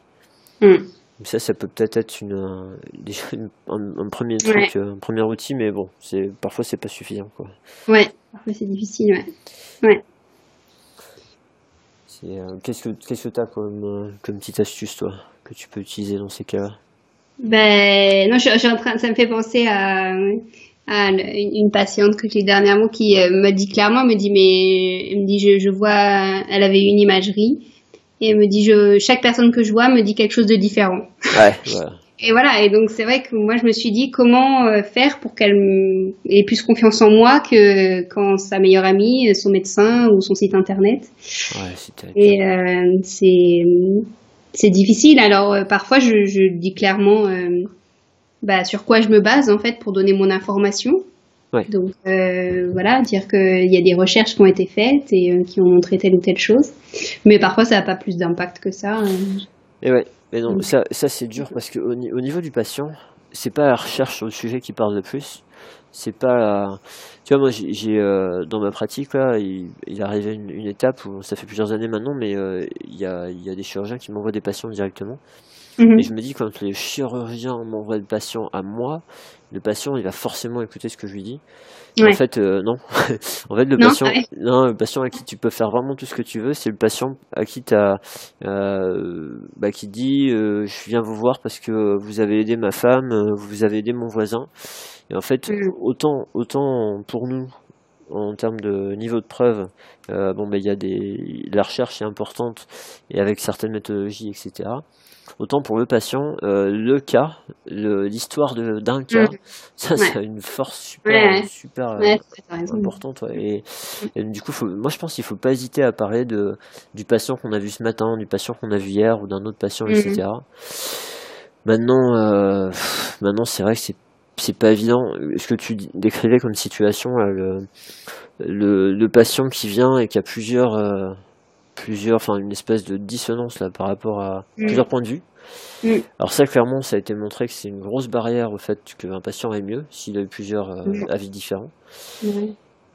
Mm. Ça, ça peut peut-être être une, euh, déjà [laughs] une- un, un premier truc, Ouais. euh, un premier outil, mais bon, c'est parfois c'est pas suffisant quoi. Ouais, parfois c'est difficile. Ouais. C'est, euh, qu'est-ce que qu'est-ce que t'as comme euh, comme petite astuce toi que tu peux utiliser dans ces cas-là? Ben non, je, je suis en train, ça me fait penser à, à une, patiente que j'ai dernièrement qui me dit clairement, elle me dit mais, elle me dit je, je vois, elle avait une imagerie et elle me dit je, chaque personne que je vois me dit quelque chose de différent. Ouais, [laughs] voilà. Et voilà, et donc c'est vrai que moi je me suis dit comment euh, faire pour qu'elle ait plus confiance en moi que quand sa meilleure amie, son médecin ou son site internet. Ouais. Et euh, c'est c'est difficile. Alors euh, parfois je, je dis clairement euh, bah, sur quoi je me base en fait pour donner mon information. Ouais. Donc euh, voilà, dire qu'il y a des recherches qui ont été faites et euh, qui ont montré telle ou telle chose. Mais parfois ça n'a pas plus d'impact que ça. euh. Et ouais, mais non, ça, ça c'est dur parce que au, ni- au niveau du patient, c'est pas la recherche sur le sujet qui parle le plus. C'est pas la... Tu vois, moi, j'ai, euh, dans ma pratique, là, il, il arrivé une, une étape où ça fait plusieurs années maintenant, mais il y, a, il y a des chirurgiens qui m'envoient des patients directement. Mhm. Et je me dis, quand les chirurgiens m'envoient le patient à moi, le patient, il va forcément écouter ce que je lui dis. En fait, euh, non. [laughs] en fait, le Non, patient, ouais. non, le patient à qui tu peux faire vraiment tout ce que tu veux, c'est le patient à qui t'as, euh, bah, qui dit, euh, je viens vous voir parce que vous avez aidé ma femme, euh, vous avez aidé mon voisin. Et en fait, Mm. autant, autant pour nous, en termes de niveau de preuve, euh, bon, ben, il y a des, la recherche est importante et avec certaines méthodologies, etc. Autant pour le patient, euh, le cas, l'histoire d'un cas, Mm. ça, Ouais. ça a une force super, Ouais, ouais. super euh, importante. ouais. Et, et du coup, faut, moi, je pense qu'il faut pas hésiter à parler de, du patient qu'on a vu ce matin, du patient qu'on a vu hier ou d'un autre patient, etc. Maintenant, euh, pff, maintenant, c'est vrai que c'est c'est pas évident. Ce que tu décrivais comme situation, là, le, le, le patient qui vient et qui a plusieurs, euh, plusieurs, enfin une espèce de dissonance là par rapport à Mm. plusieurs points de vue. Mm. Alors ça, clairement, ça a été montré que c'est une grosse barrière au fait qu'un patient est mieux s'il a eu plusieurs euh, Mm. avis différents.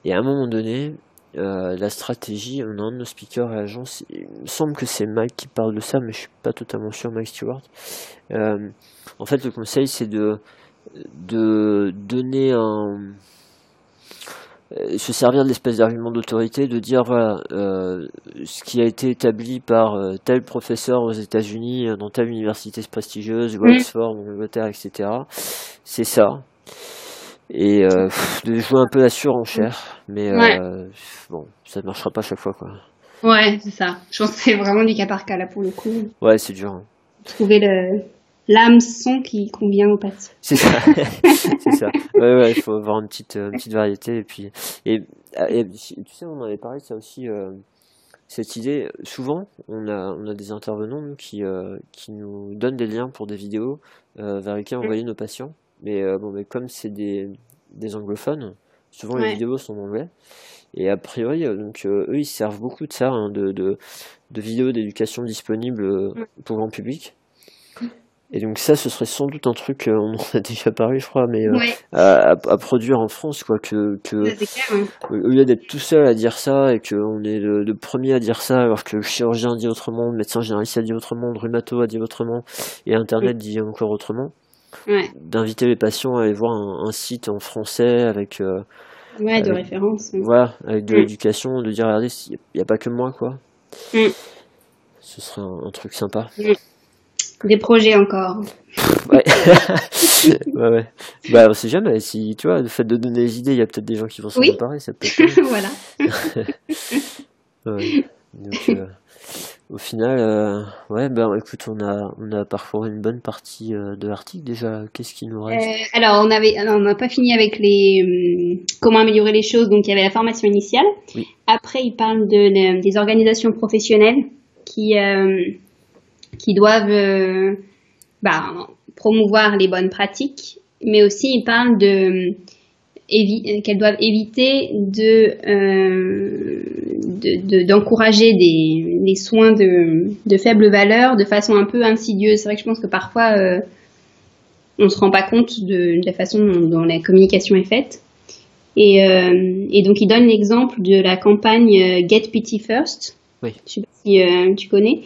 Et à un moment donné, euh, la stratégie, on a un de nos speakers à l'agence, il me semble que c'est Mike qui parle de ça, mais je suis pas totalement sûr, Mike Stewart. En fait, le conseil, c'est de, de donner un, euh, se servir de l'espèce d'argument d'autorité, de dire voilà, euh, ce qui a été établi par euh, tel professeur aux États-Unis, euh, dans telle université prestigieuse, ou Mm. Oxford, en Angleterre, etc. C'est ça. Et pff, de jouer un peu la surenchère, mais Ouais. bon, ça ne marchera pas chaque fois, quoi. Ouais, c'est ça. Je pense que c'est vraiment du cas par cas là pour le coup. Ouais, c'est dur. hein. Trouver le, l'hameçon qui convient au patient. C'est ça, [laughs] c'est ça. Ouais, ouais, il faut avoir une petite, une petite variété. Et puis, et, et, tu sais, on en avait parlé, ça aussi, euh, cette idée. Souvent, on a, on a des intervenants nous, qui, euh, qui nous donnent des liens pour des vidéos euh, vers lesquelles envoyer nos patients. Mais, bon, mais comme c'est des, des anglophones, souvent les vidéos sont en anglais. Et a priori, donc, eux, ils servent beaucoup de ça, hein, de, de, de vidéos d'éducation disponibles pour le grand public. Et donc ça, ce serait sans doute un truc, euh, on en a déjà parlé, je crois, mais euh, à, à, produire en France, quoi, que, que au lieu d'être tout seul à dire ça et qu'on est le, le, premier à dire ça, alors que le chirurgien dit autrement, le médecin généraliste a dit autrement, le rhumato a dit autrement, et Internet dit encore autrement, d'inviter les patients à aller voir un, un site en français avec euh, ouais, de référence. Voilà, avec de l'éducation, de dire regardez, il n'y a pas que moi, quoi. Mm. Ce serait un, un truc sympa. Des projets encore. Ouais. [laughs] ouais, ouais. Bah, on sait jamais. Si, tu vois, le fait de donner des idées, il y a peut-être des gens qui vont s'en oui. ça peut être... [laughs] voilà. [laughs] ouais. Donc, euh, au final, euh, ouais, ben écoute, on a, on a parfois une bonne partie euh, de l'article déjà. Qu'est-ce qui nous reste? Alors, on avait, on n'a pas fini avec les comment améliorer les choses. Donc, il y avait la formation initiale. Oui. Après, il parle de, de, des organisations professionnelles qui qui doivent euh, bah, promouvoir les bonnes pratiques, mais aussi ils parlent de qu'elles doivent éviter de d'encourager de, des, des, soins de, de, faible valeur de façon un peu insidieuse. C'est vrai que je pense que parfois euh, on se rend pas compte de, la façon dont, dont, la communication est faite. Et, euh, et donc il donne l'exemple de la campagne Get Pity First. Oui. Je sais pas si euh, tu connais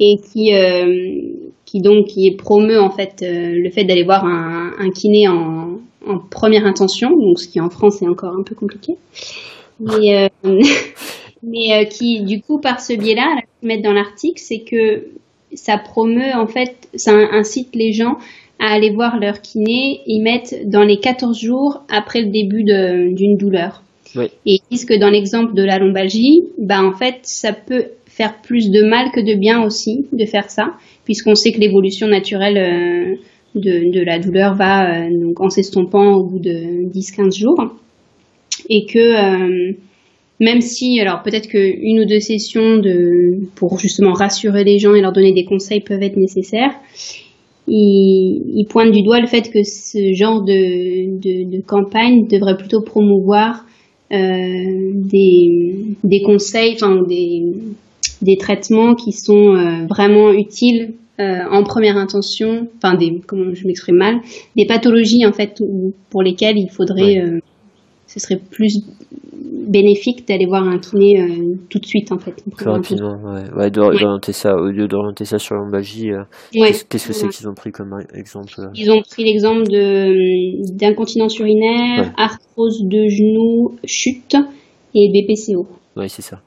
et qui euh, qui donc qui promeut en fait euh, le fait d'aller voir un, un kiné en, en, première intention, donc ce qui en France est encore un peu compliqué, mais euh, [laughs] mais qui du coup par ce biais-là, mettre dans l'article, c'est que ça promeut en fait, ça incite les gens à aller voir leur kiné, ils mettent dans les 14 jours après le début d'une douleur. Oui. Et ils disent que dans l'exemple de la lombalgie, bah en fait, ça peut faire plus de mal que de bien aussi de faire ça, puisqu'on sait que l'évolution naturelle euh, de, la douleur va euh, donc en s'estompant au bout de 10-15 jours. Et que euh, même si, alors peut-être qu'une ou deux sessions de, pour justement rassurer les gens et leur donner des conseils peuvent être nécessaires, il, il pointe du doigt le fait que ce genre de, de, campagne devrait plutôt promouvoir des, des conseils, enfin des, des traitements qui sont euh, vraiment utiles euh, en première intention, enfin des, comment je m'exprime mal, des pathologies en fait pour lesquelles il faudrait, ouais. euh, ce serait plus bénéfique d'aller voir un kiné euh, tout de suite en fait. Plus rapidement, ouais, ouais d'orienter ouais. ça au lieu d'orienter ça sur. Euh, ouais. Qu'est-ce que c'est qu'ils ont pris comme exemple Ils ont pris l'exemple de d'incontinence urinaire, arthrose de genou, chute et BPCO. Oui, c'est ça.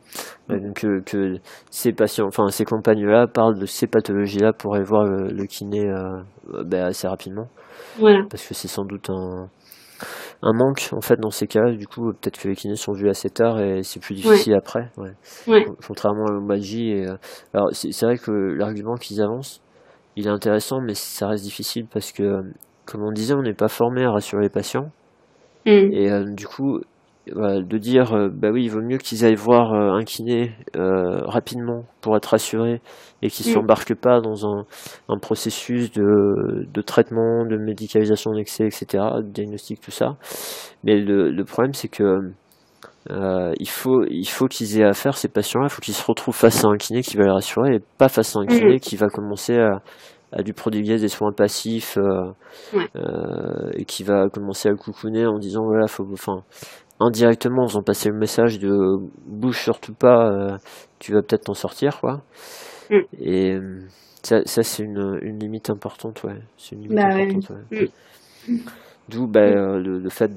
Ouais, donc que, que, ces patients, enfin ces campagnes-là parlent de ces pathologies-là pour aller voir le, le kiné euh, ben, assez rapidement. Voilà. Parce que c'est sans doute un, un manque en fait dans ces cas. Du coup, peut-être que les kinés sont vus assez tard et c'est plus difficile ouais. après. Ouais. Ouais. Contrairement à l'ombalgie. Et, euh, alors c'est vrai que l'argument qu'ils avancent, il est intéressant, mais ça reste difficile parce que, comme on disait, on n'est pas formé à rassurer les patients. Mm. Et euh, du coup, de dire euh, bah oui il vaut mieux qu'ils aillent voir euh, un kiné euh, rapidement pour être rassurés et qu'ils mm. s'embarquent pas dans un, un processus de, de, traitement, de médicalisation d'excès, etc., de diagnostic, tout ça. Mais le, le problème c'est que euh, il faut il faut qu'ils aient affaire ces patients-là, il faut qu'ils se retrouvent face à un kiné qui va les rassurer et pas face à un kiné mm. qui va commencer à à lui prodiguer des soins passifs euh, ouais. euh, et qui va commencer à le coucouner en disant voilà faut enfin indirectement en faisant passer le message de bouge surtout pas, euh, tu vas peut-être t'en sortir, quoi. Mm. Et ça, ça c'est une, une, limite importante, ouais. C'est une limite bah importante, ouais. ouais. Mm. D'où bah, euh, le, le, fait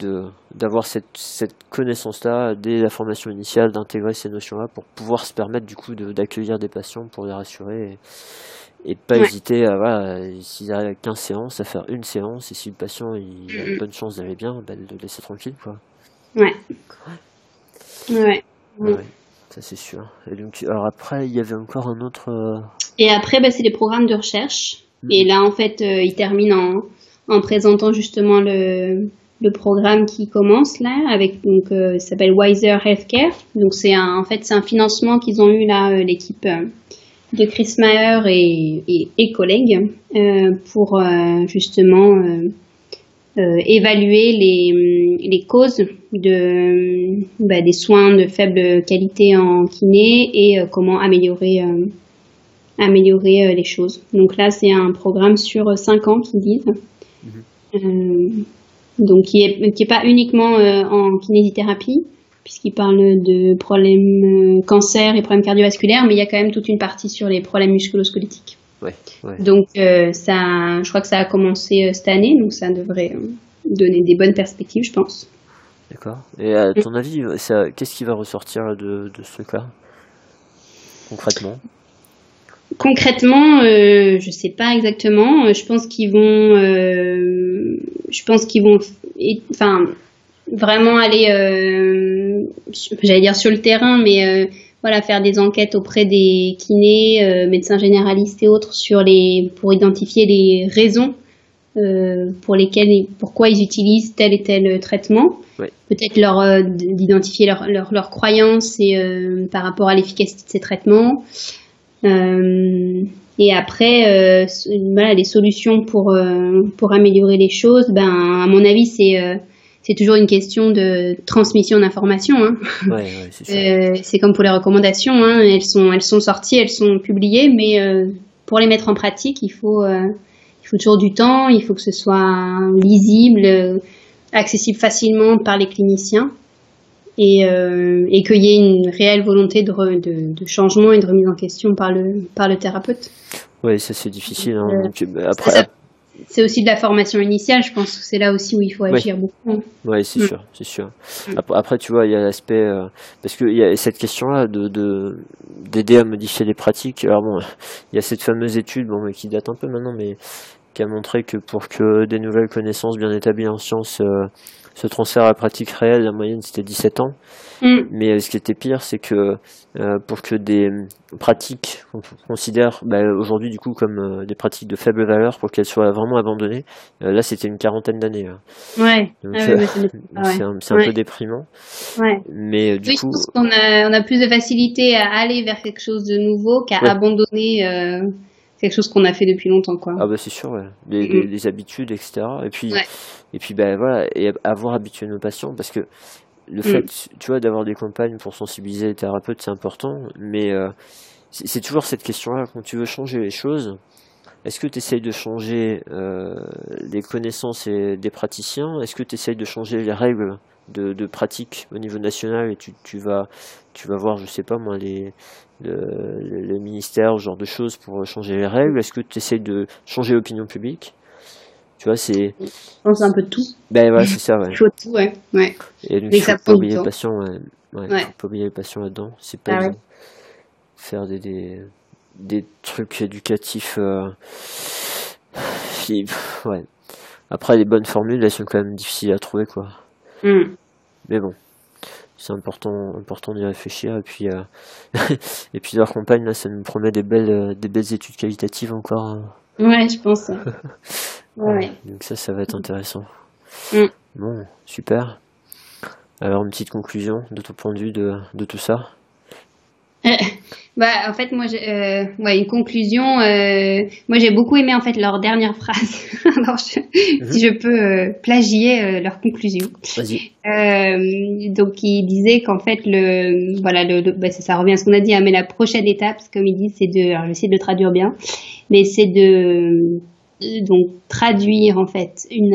d'avoir cette, cette connaissance-là dès la formation initiale, d'intégrer ces notions-là pour pouvoir se permettre du coup d'accueillir des patients pour les rassurer et, et pas ouais. hésiter à, voilà, s'ils arrivent à 15 séances, à faire une séance et si le patient il a une bonne chance d'aller bien, bah, de le laisser tranquille, quoi. Ouais. Ouais. ouais. Ça c'est sûr. Et donc, alors après, il y avait encore un autre. Euh... Et après, bah, c'est les programmes de recherche. Et là, en fait, il termine en, en présentant justement le, le programme qui commence là avec donc ça s'appelle Wiser Healthcare donc c'est un en fait c'est un financement qu'ils ont eu là l'équipe de Chris Maher et, et, collègues euh, pour euh, justement euh, évaluer les, les, causes de, bah, des soins de faible qualité en kiné et comment améliorer, améliorer les choses. Donc là, c'est un programme sur 5 ans qu'ils disent. Mhm. donc qui est, qui est pas uniquement en kinésithérapie, puisqu'il parle de problèmes euh, cancer et problèmes cardiovasculaires, mais il y a quand même toute une partie sur les problèmes musculosquelettiques. Ouais, Donc euh, ça, je crois que ça a commencé euh, cette année, donc ça devrait donner des bonnes perspectives, je pense. D'accord. Et à ton avis, qu'est-ce qui va ressortir de, ce cas concrètement? Concrètement, je je sais pas exactement. Je pense qu'ils vont, je pense qu'ils vont, enfin, vraiment aller, euh, j'allais dire sur le terrain, mais euh, voilà, faire des enquêtes auprès des kinés, euh, médecins généralistes et autres sur les, pour identifier les raisons pour lesquelles, pourquoi ils utilisent tel et tel traitement. Peut-être leur d'identifier leurs leur, leur croyances et par rapport à l'efficacité de ces traitements. et après, voilà, les solutions pour pour améliorer les choses. Ben, à mon avis, c'est c'est toujours une question de transmission d'informations. Hein. Ouais, ouais, c'est euh, comme pour les recommandations, hein. elles sont elles sont sorties, elles sont publiées, mais euh, pour les mettre en pratique, il faut euh, il faut toujours du temps, il faut que ce soit lisible, accessible facilement par les cliniciens et, et qu'il y ait une réelle volonté de, de, de, changement et de remise en question par le par le thérapeute. Oui, ça c'est difficile. Hein. après, c'est aussi de la formation initiale, je pense que c'est là aussi où il faut agir beaucoup. Oui, c'est mm. sûr, c'est sûr. Mm. Après, tu vois, il y a l'aspect euh, parce qu'il y a cette question-là de d'aider à modifier les pratiques. Alors bon, [laughs] il y a cette fameuse étude, bon, qui date un peu maintenant, mais qui a montré que pour que des nouvelles connaissances bien établies en sciences euh, se transfèrent à la pratique réelle, la moyenne c'était 17 ans. Mm. Mais euh, ce qui était pire, c'est que euh, pour que des pratiques qu'on considère bah, aujourd'hui du coup comme des pratiques de faible valeur, pour qu'elles soient vraiment abandonnées, là c'était une quarantaine d'années. Ouais. [laughs] c'est un, peu déprimant. Ouais. Mais du coup, on a, on a plus de facilité à aller vers quelque chose de nouveau qu'à abandonner quelque chose qu'on a fait depuis longtemps quoi. Ah bah c'est sûr ouais. les, les, habitudes etc et puis et puis ben voilà et avoir habitué nos patients parce que le mm. fait tu vois d'avoir des campagnes pour sensibiliser les thérapeutes c'est important mais euh, c'est toujours cette question là quand tu veux changer les choses est-ce que tu essayes de changer euh, les connaissances et des praticiens? Est-ce que tu essayes de changer les règles de, de pratique au niveau national et tu, tu, vas, tu vas voir, je sais pas moi, les, le, le ministère, ce genre de choses pour changer les règles? Est-ce que tu essayes de changer l'opinion publique? Tu vois, c'est. pense un peu de tout. Ben ouais, c'est ça, ouais. [laughs] Faut tout, ouais. ouais. Et donc, il faut pas oublier les patients, ouais. ouais. Faut pas oublier les patients là-dedans. C'est pas ah, faire des, des, des, trucs éducatifs. Euh... Ouais. Après, les bonnes formules, elles sont quand même difficiles à trouver, quoi. Mm. Mais bon c'est important important d'y réfléchir et puis euh, [laughs] et puis leur campagne là ça nous promet des belles euh, des belles études qualitatives encore hein. ouais je pense [laughs] ouais. donc ça ça va être intéressant mm. bon super alors une petite conclusion de ton point de vue de, de tout ça bah, en fait, moi, euh, ouais, une conclusion. Euh, moi, j'ai beaucoup aimé en fait leur dernière phrase. [laughs] Alors, mhm. si je peux euh, plagier euh, leur conclusion. Vas-y. Euh, donc, ils disaient qu'en fait, le, voilà, le, bah, ça, ça, revient à ce qu'on a dit. Hein, mais la prochaine étape, comme ils disent, c'est de, alors, j'essaie de le traduire bien, mais c'est de donc traduire en fait une,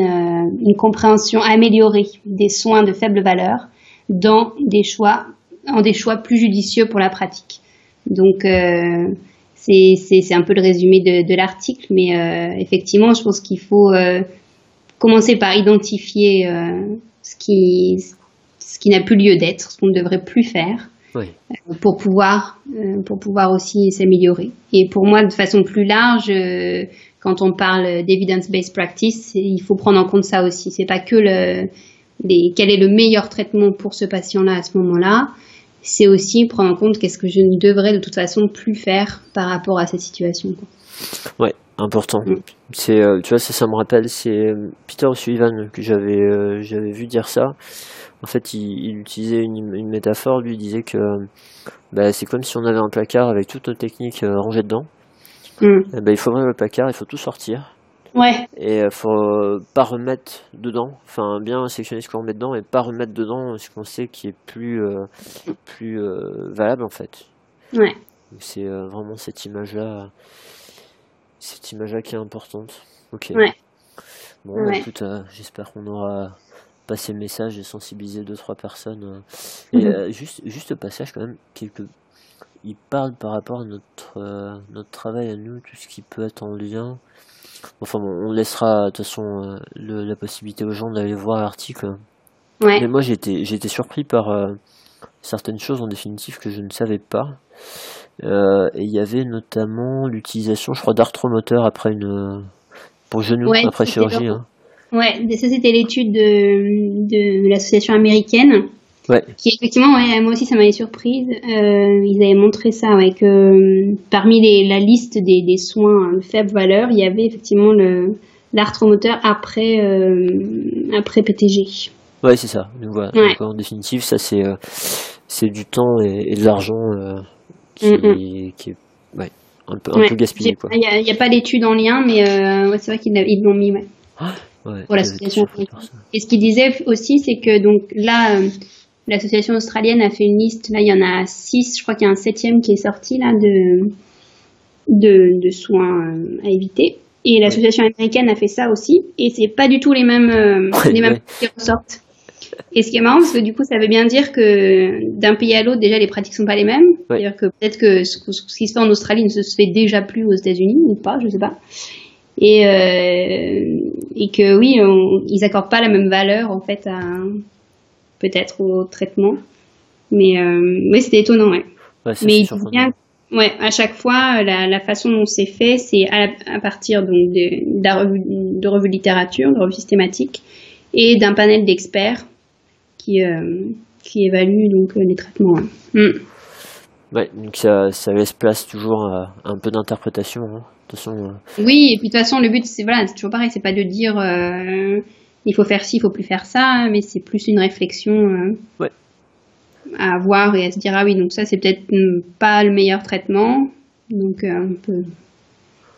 une compréhension améliorée des soins de faible valeur dans des choix en des choix plus judicieux pour la pratique. Donc euh, c'est un peu le résumé de, de l'article, mais euh, effectivement, je pense qu'il faut euh, commencer par identifier ce qui, ce qui n'a plus lieu d'être, ce qu'on ne devrait plus faire. Oui. pour pouvoir pour pouvoir aussi s'améliorer. Et pour moi, de façon plus large, quand on parle d'evidence-based practice, il faut prendre en compte ça aussi. C'est pas que le les, quel est le meilleur traitement pour ce patient-là à ce moment-là, c'est aussi prendre en compte qu'est-ce que je ne devrais de toute façon plus faire par rapport à cette situation. Ouais, important. Mm. C'est, euh, tu vois, ça, ça me rappelle, c'est euh, Peter O'Sullivan que j'avais, euh, j'avais vu dire ça. En fait, il, il utilisait une, une métaphore. Lui, il disait que bah, c'est comme si on avait un placard avec toutes nos techniques euh, rangées dedans. Mm. Eh ben, il faut ouvrir le placard, il faut tout sortir. Ouais, Et il faut euh, pas remettre dedans, enfin bien sélectionner ce qu'on remet dedans et pas remettre dedans ce qu'on sait qui est plus, euh, plus euh, valable en fait. ouais, C'est euh, vraiment cette image-là, cette image-là qui est importante. Ok. Ouais. Bon, bah, Ouais. écoute, euh, j'espère qu'on aura passé le message et sensibilisé deux trois personnes. euh. Et Mhm. euh, juste, juste au passage quand même, quelques... il parle par rapport à notre, euh, notre travail à nous, tout ce qui peut être en lien. Enfin bon, on laissera de toute façon euh, le- la possibilité aux gens d'aller voir l'article. ouais. Mais moi j'ai été, j'ai été surpris par euh, certaines choses en définitive que je ne savais pas. Euh, et il y avait notamment l'utilisation, je crois, d'arthromoteur après une pour genou, Ouais, après chirurgie. Hein. Ouais, ça c'était l'étude de, de l'association américaine, Ouais, qui effectivement, ouais, moi aussi ça m'avait surprise. Euh, ils avaient montré ça, ouais, que euh, parmi les, la liste des, des soins de faible valeur, il y avait effectivement le l'arthromoteur après euh, après PTG. ouais, c'est ça. Donc voilà. Ouais. Donc, en définitive, ça c'est euh, c'est du temps et, et de l'argent euh, qui, Mm, qui est ouais, un peu un Ouais, peu gaspillé quoi. Il n'y a, pas d'étude en lien, mais euh, c'est vrai qu'ils l'ont mis. Ouais. Ouais, pour l'association. Et ce qu'il disait aussi, c'est que donc là, euh, l'association australienne a fait une liste. Là, il y en a six. Je crois qu'il y a un septième qui est sorti là de de, de soins euh, à éviter. Et l'association américaine a fait ça aussi. Et c'est pas du tout les mêmes euh, Ouais, les mêmes ouais. qui ressortent. Et ce qui est marrant, parce que du coup, ça veut bien dire que d'un pays à l'autre, déjà, les pratiques sont pas les mêmes. Ouais. C'est-à-dire que peut-être que ce, ce qui se fait en Australie ne se fait déjà plus aux États-Unis ou pas, je sais pas. Et, euh, et que oui, on- ils accordent pas la même valeur en fait à peut-être au traitement. Mais euh, mais c'était étonnant, ouais. Mais il bien, ouais, à chaque fois, la, la façon dont c'est fait, c'est à, à partir donc de, de, revue, de revues littérature, de revues systématiques, et d'un panel d'experts qui euh, qui évalue donc euh, les traitements. ouais. Mm. Ouais, donc ça, ça laisse place toujours à un peu d'interprétation. Hein. De toute façon, euh, Oui, et puis de toute façon, le but, c'est voilà, toujours pareil, c'est pas de dire euh, il faut faire ci, il faut plus faire ça, mais c'est plus une réflexion euh, Ouais. à avoir et à se dire ah oui, donc ça c'est peut-être pas le meilleur traitement, donc euh, on peut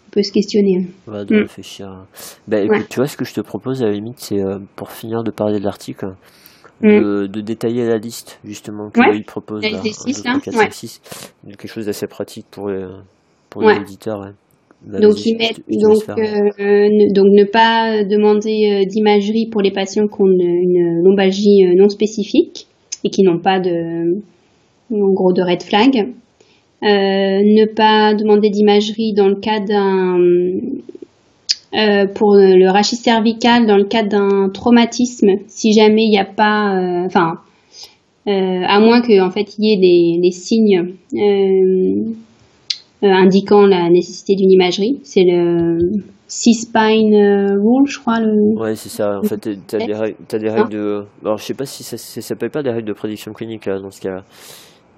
on peut se questionner. voilà, de Mm. réfléchir. Bah écoute, Ouais. tu vois, ce que je te propose à la limite, c'est euh, pour finir de parler de l'article, Mm. de, détailler la liste, justement, que Ouais. il propose. La là, liste des 1, six, 2, là 3, 4, Ouais. 5, 6. Donc, quelque chose d'assez pratique pour les, pour Ouais. les auditeurs. Donc ils mettent donc euh, ne, donc ne pas demander euh, d'imagerie pour les patients qui ont une, une lombalgie euh, non spécifique et qui n'ont pas de en gros de red flag. Euh, ne pas demander d'imagerie dans le cas d'un euh, pour le rachis cervical dans le cas d'un traumatisme si jamais il n'y a pas euh, enfin euh, à moins que en fait il y ait des, des signes euh, euh, indiquant la nécessité d'une imagerie. C'est le C-spine euh, rule, je crois. Le... Ouais, c'est ça. En fait, t'as- t'as des règles, des règles de. Alors, je sais pas si ça, ça s'appelle pas des règles de prédiction clinique là, dans ce cas-là.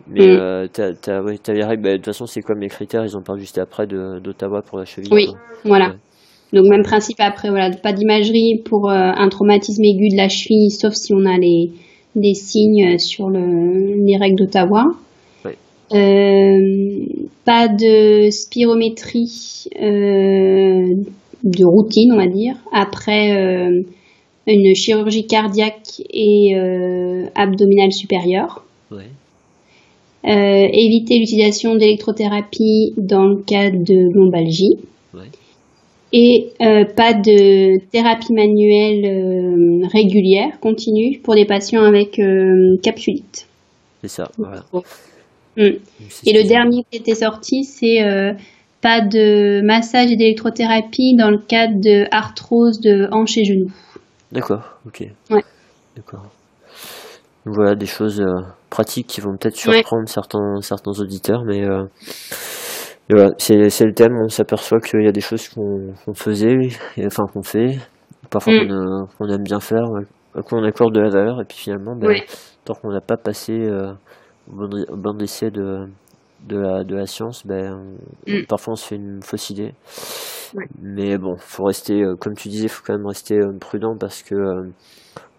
Mais Mm. euh, t'as, t'as, ouais, t'as les règles. bah, de toute façon, c'est comme les critères. Ils en parlent juste après d'Ottawa pour la cheville. Oui, quoi. voilà. Ouais. Donc même principe après, voilà, pas d'imagerie pour euh, un traumatisme aigu de la cheville, sauf si on a les signes sur le, les règles d'Ottawa. Euh, pas de spirométrie euh, de routine, on va dire, après euh, une chirurgie cardiaque et abdominale supérieure. Ouais. Euh, éviter l'utilisation d'électrothérapie dans le cas de lombalgie. Ouais. Et euh, pas de thérapie manuelle euh, régulière, continue, pour des patients avec euh, capsulite. C'est ça. Voilà. C'est Et le dernier qui était sorti, c'est euh, pas de massage et d'électrothérapie dans le cas de arthrose de hanche et genoux. D'accord. Ok. Ouais. D'accord. Donc, Voilà des choses euh, pratiques qui vont peut-être surprendre certains certains auditeurs, mais euh, voilà, c'est le thème. On s'aperçoit qu'il y a des choses qu'on faisait, et, enfin qu'on fait, parfois Mm. qu'on aime bien faire, à quoi on accorde de la valeur, et puis finalement, ben, Ouais. tant qu'on n'a pas passé euh, au bon, au bon essai de de la de la science, ben Mm. parfois on se fait une fausse idée. Mais bon, faut rester, comme tu disais, faut quand même rester prudent parce que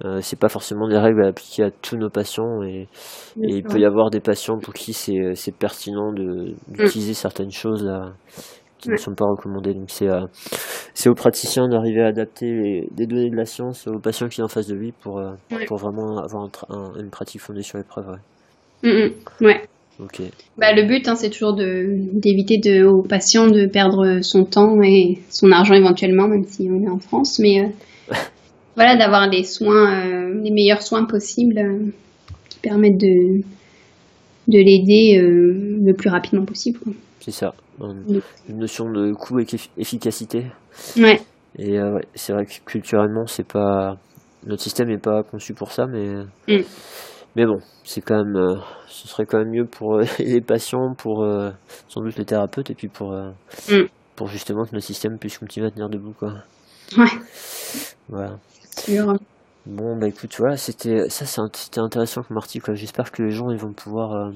euh, c'est pas forcément des règles à appliquer à tous nos patients et, il peut y avoir des patients pour qui c'est, c'est pertinent de, d'utiliser certaines choses là qui ne sont pas recommandées. Donc c'est, euh, c'est aux praticiens d'arriver à adapter les, des données de la science aux patients qui sont en face de lui pour, euh, pour vraiment avoir une pratique fondée sur les preuves. Mm, mm. ouais. Ok. Bah, le but, hein, c'est toujours d'éviter de, aux patients de perdre son temps et son argent éventuellement, même si on est en France. Mais [laughs] voilà, d'avoir les soins, euh, les meilleurs soins possibles euh, qui permettent de, de l'aider euh, le plus rapidement possible. C'est ça, une, notion de coût et efficacité. Ouais. Et ouais, c'est vrai que culturellement, c'est pas notre système n'est pas conçu pour ça, mais mm. Mais bon, c'est quand même, ce serait quand même mieux pour [laughs] les patients, pour sans doute les thérapeutes, et puis pour mm. pour justement que notre système puisse continuer à tenir debout, quoi. Ouais. Voilà. Bon, bah écoute, voilà, c'était ça, c'était intéressant comme article. J'espère que les gens ils vont pouvoir euh,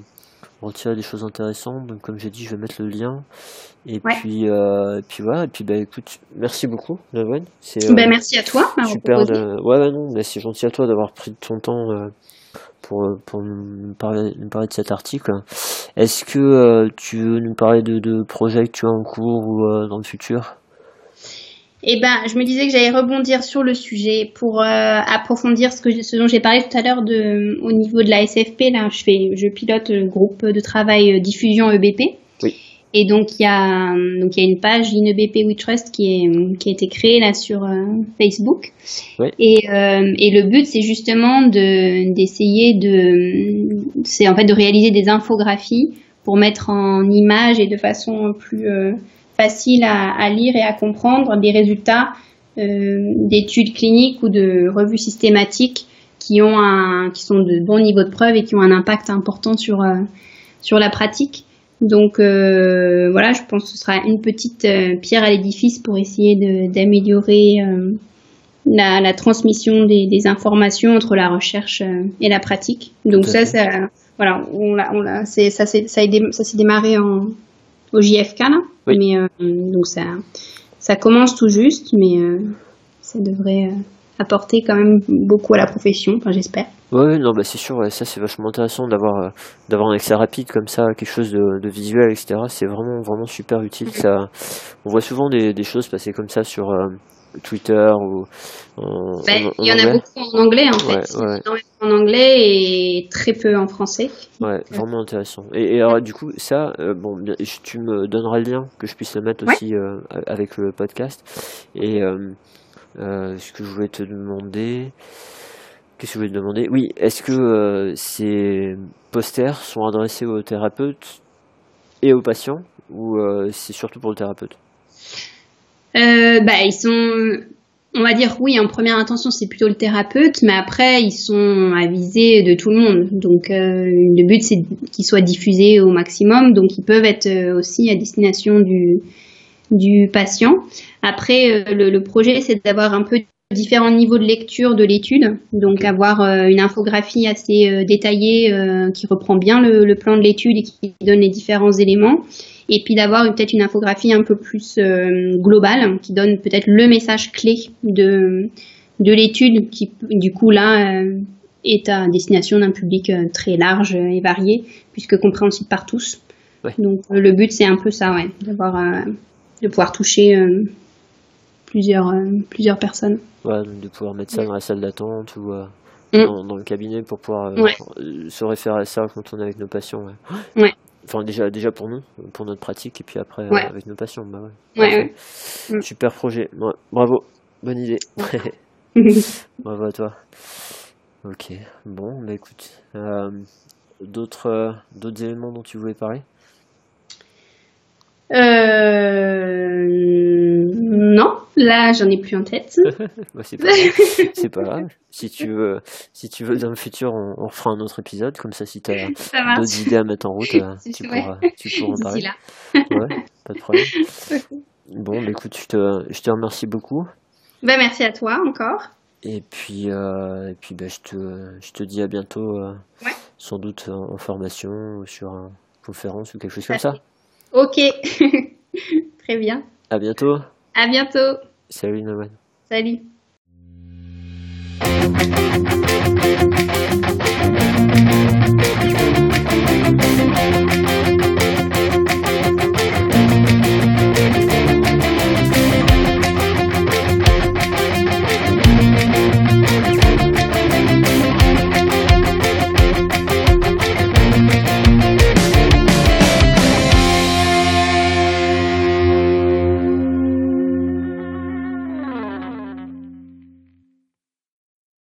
retirer des choses intéressantes. Donc, comme j'ai dit, je vais mettre le lien. Et puis, euh, puis voilà. Et puis, bah écoute, merci beaucoup, Navon. C'est bah, merci à toi. Super. De... Ouais, bah non, mais c'est gentil à toi d'avoir pris ton temps euh, pour pour nous parler, nous parler de cet article. Est-ce que tu veux nous parler de, de projets que tu as en cours ou dans le futur? Eh ben, je me disais que j'allais rebondir sur le sujet pour euh, approfondir ce, que, ce dont j'ai parlé tout à l'heure de, au niveau de la SFP. Là, je fais, je pilote le groupe de travail euh, diffusion EBP. Oui. Et donc il y a donc il y a une page INEBP We Trust qui est qui a été créée là sur euh, Facebook. Oui. Et et le but c'est justement de d'essayer de c'est en fait de réaliser des infographies pour mettre en image et de façon plus facile à, lire et à comprendre des résultats euh, d'études cliniques ou de revues systématiques qui ont un, qui sont de bons niveaux de preuve et qui ont un impact important sur euh, sur la pratique. Donc euh, voilà, je pense que ce sera une petite pierre à l'édifice pour essayer d'améliorer la, la, transmission des, des, informations entre la recherche et la pratique. Donc ça, ça, voilà, on l'a, on l'a, c'est, ça, c'est, ça, ça s'est démarré en, au JFK là. Mais euh, donc ça, ça commence tout juste, mais euh, ça devrait euh, apporter quand même beaucoup à la profession, enfin j'espère. Oui, non, bah c'est sûr, ça c'est vachement intéressant d'avoir d'avoir un accès rapide comme ça, quelque chose de, de visuel, etc. C'est vraiment vraiment super utile. Ça, on voit souvent des, des choses passer comme ça sur Twitter ou ben, il y en a beaucoup en anglais en fait. En anglais et très peu en français. Ouais vraiment intéressant. Et, alors du coup ça euh, bon tu me donneras le lien que je puisse le mettre aussi euh, avec le podcast. Et euh, ce que je voulais te demander qu'est-ce que je voulais te demander? Oui est-ce que ces posters sont adressés aux thérapeutes et aux patients ou c'est surtout pour le thérapeute? Euh, bah, ils sont, on va dire oui, en première intention, c'est plutôt le thérapeute, mais après, ils sont avisés de tout le monde. Donc, euh, le but, c'est qu'ils soient diffusés au maximum. Donc, ils peuvent être euh, aussi à destination du, du patient. Après, le, le projet, c'est d'avoir un peu différents niveaux de lecture de l'étude, donc avoir une infographie assez détaillée qui reprend bien le, le plan de l'étude et qui donne les différents éléments, et puis d'avoir peut-être une infographie un peu plus euh, globale qui donne peut-être le message clé de, de l'étude qui du coup là euh, est à destination d'un public euh, très large et varié puisque compréhensible par tous. Donc le but c'est un peu ça, ouais, d'avoir de pouvoir toucher plusieurs plusieurs personnes. Ouais, de pouvoir mettre ça dans la salle d'attente ou mm. dans, le cabinet pour pouvoir se référer à ça quand on est avec nos patients. Ouais. ouais. Enfin, déjà, déjà pour nous, pour notre pratique, et puis après euh, avec nos patients. Bah ouais. Mm. Super projet. bravo. Bonne idée. [laughs] bravo à toi. Ok. Bon, bah écoute. Euh, d'autres, euh, d'autres éléments dont tu voulais parler? Euh, non, là j'en ai plus en tête. [laughs] bah, c'est pas grave. c'est pas grave. Si tu veux, si tu veux dans le futur, on, on fera un autre épisode comme ça. Si tu as d'autres idées à mettre en route, euh, [laughs] tu, pourras, tu pourras en parler. Là. ouais, pas de problème. [laughs] Bon, bah, écoute, je te, je te remercie beaucoup. Bah, merci à toi encore. Et puis, euh, et puis bah, je, te, je te dis à bientôt, euh, ouais. sans doute en, formation ou sur une conférence ou quelque chose comme ça. Ok, [laughs] très bien. À bientôt. À bientôt. Salut Noman. Salut.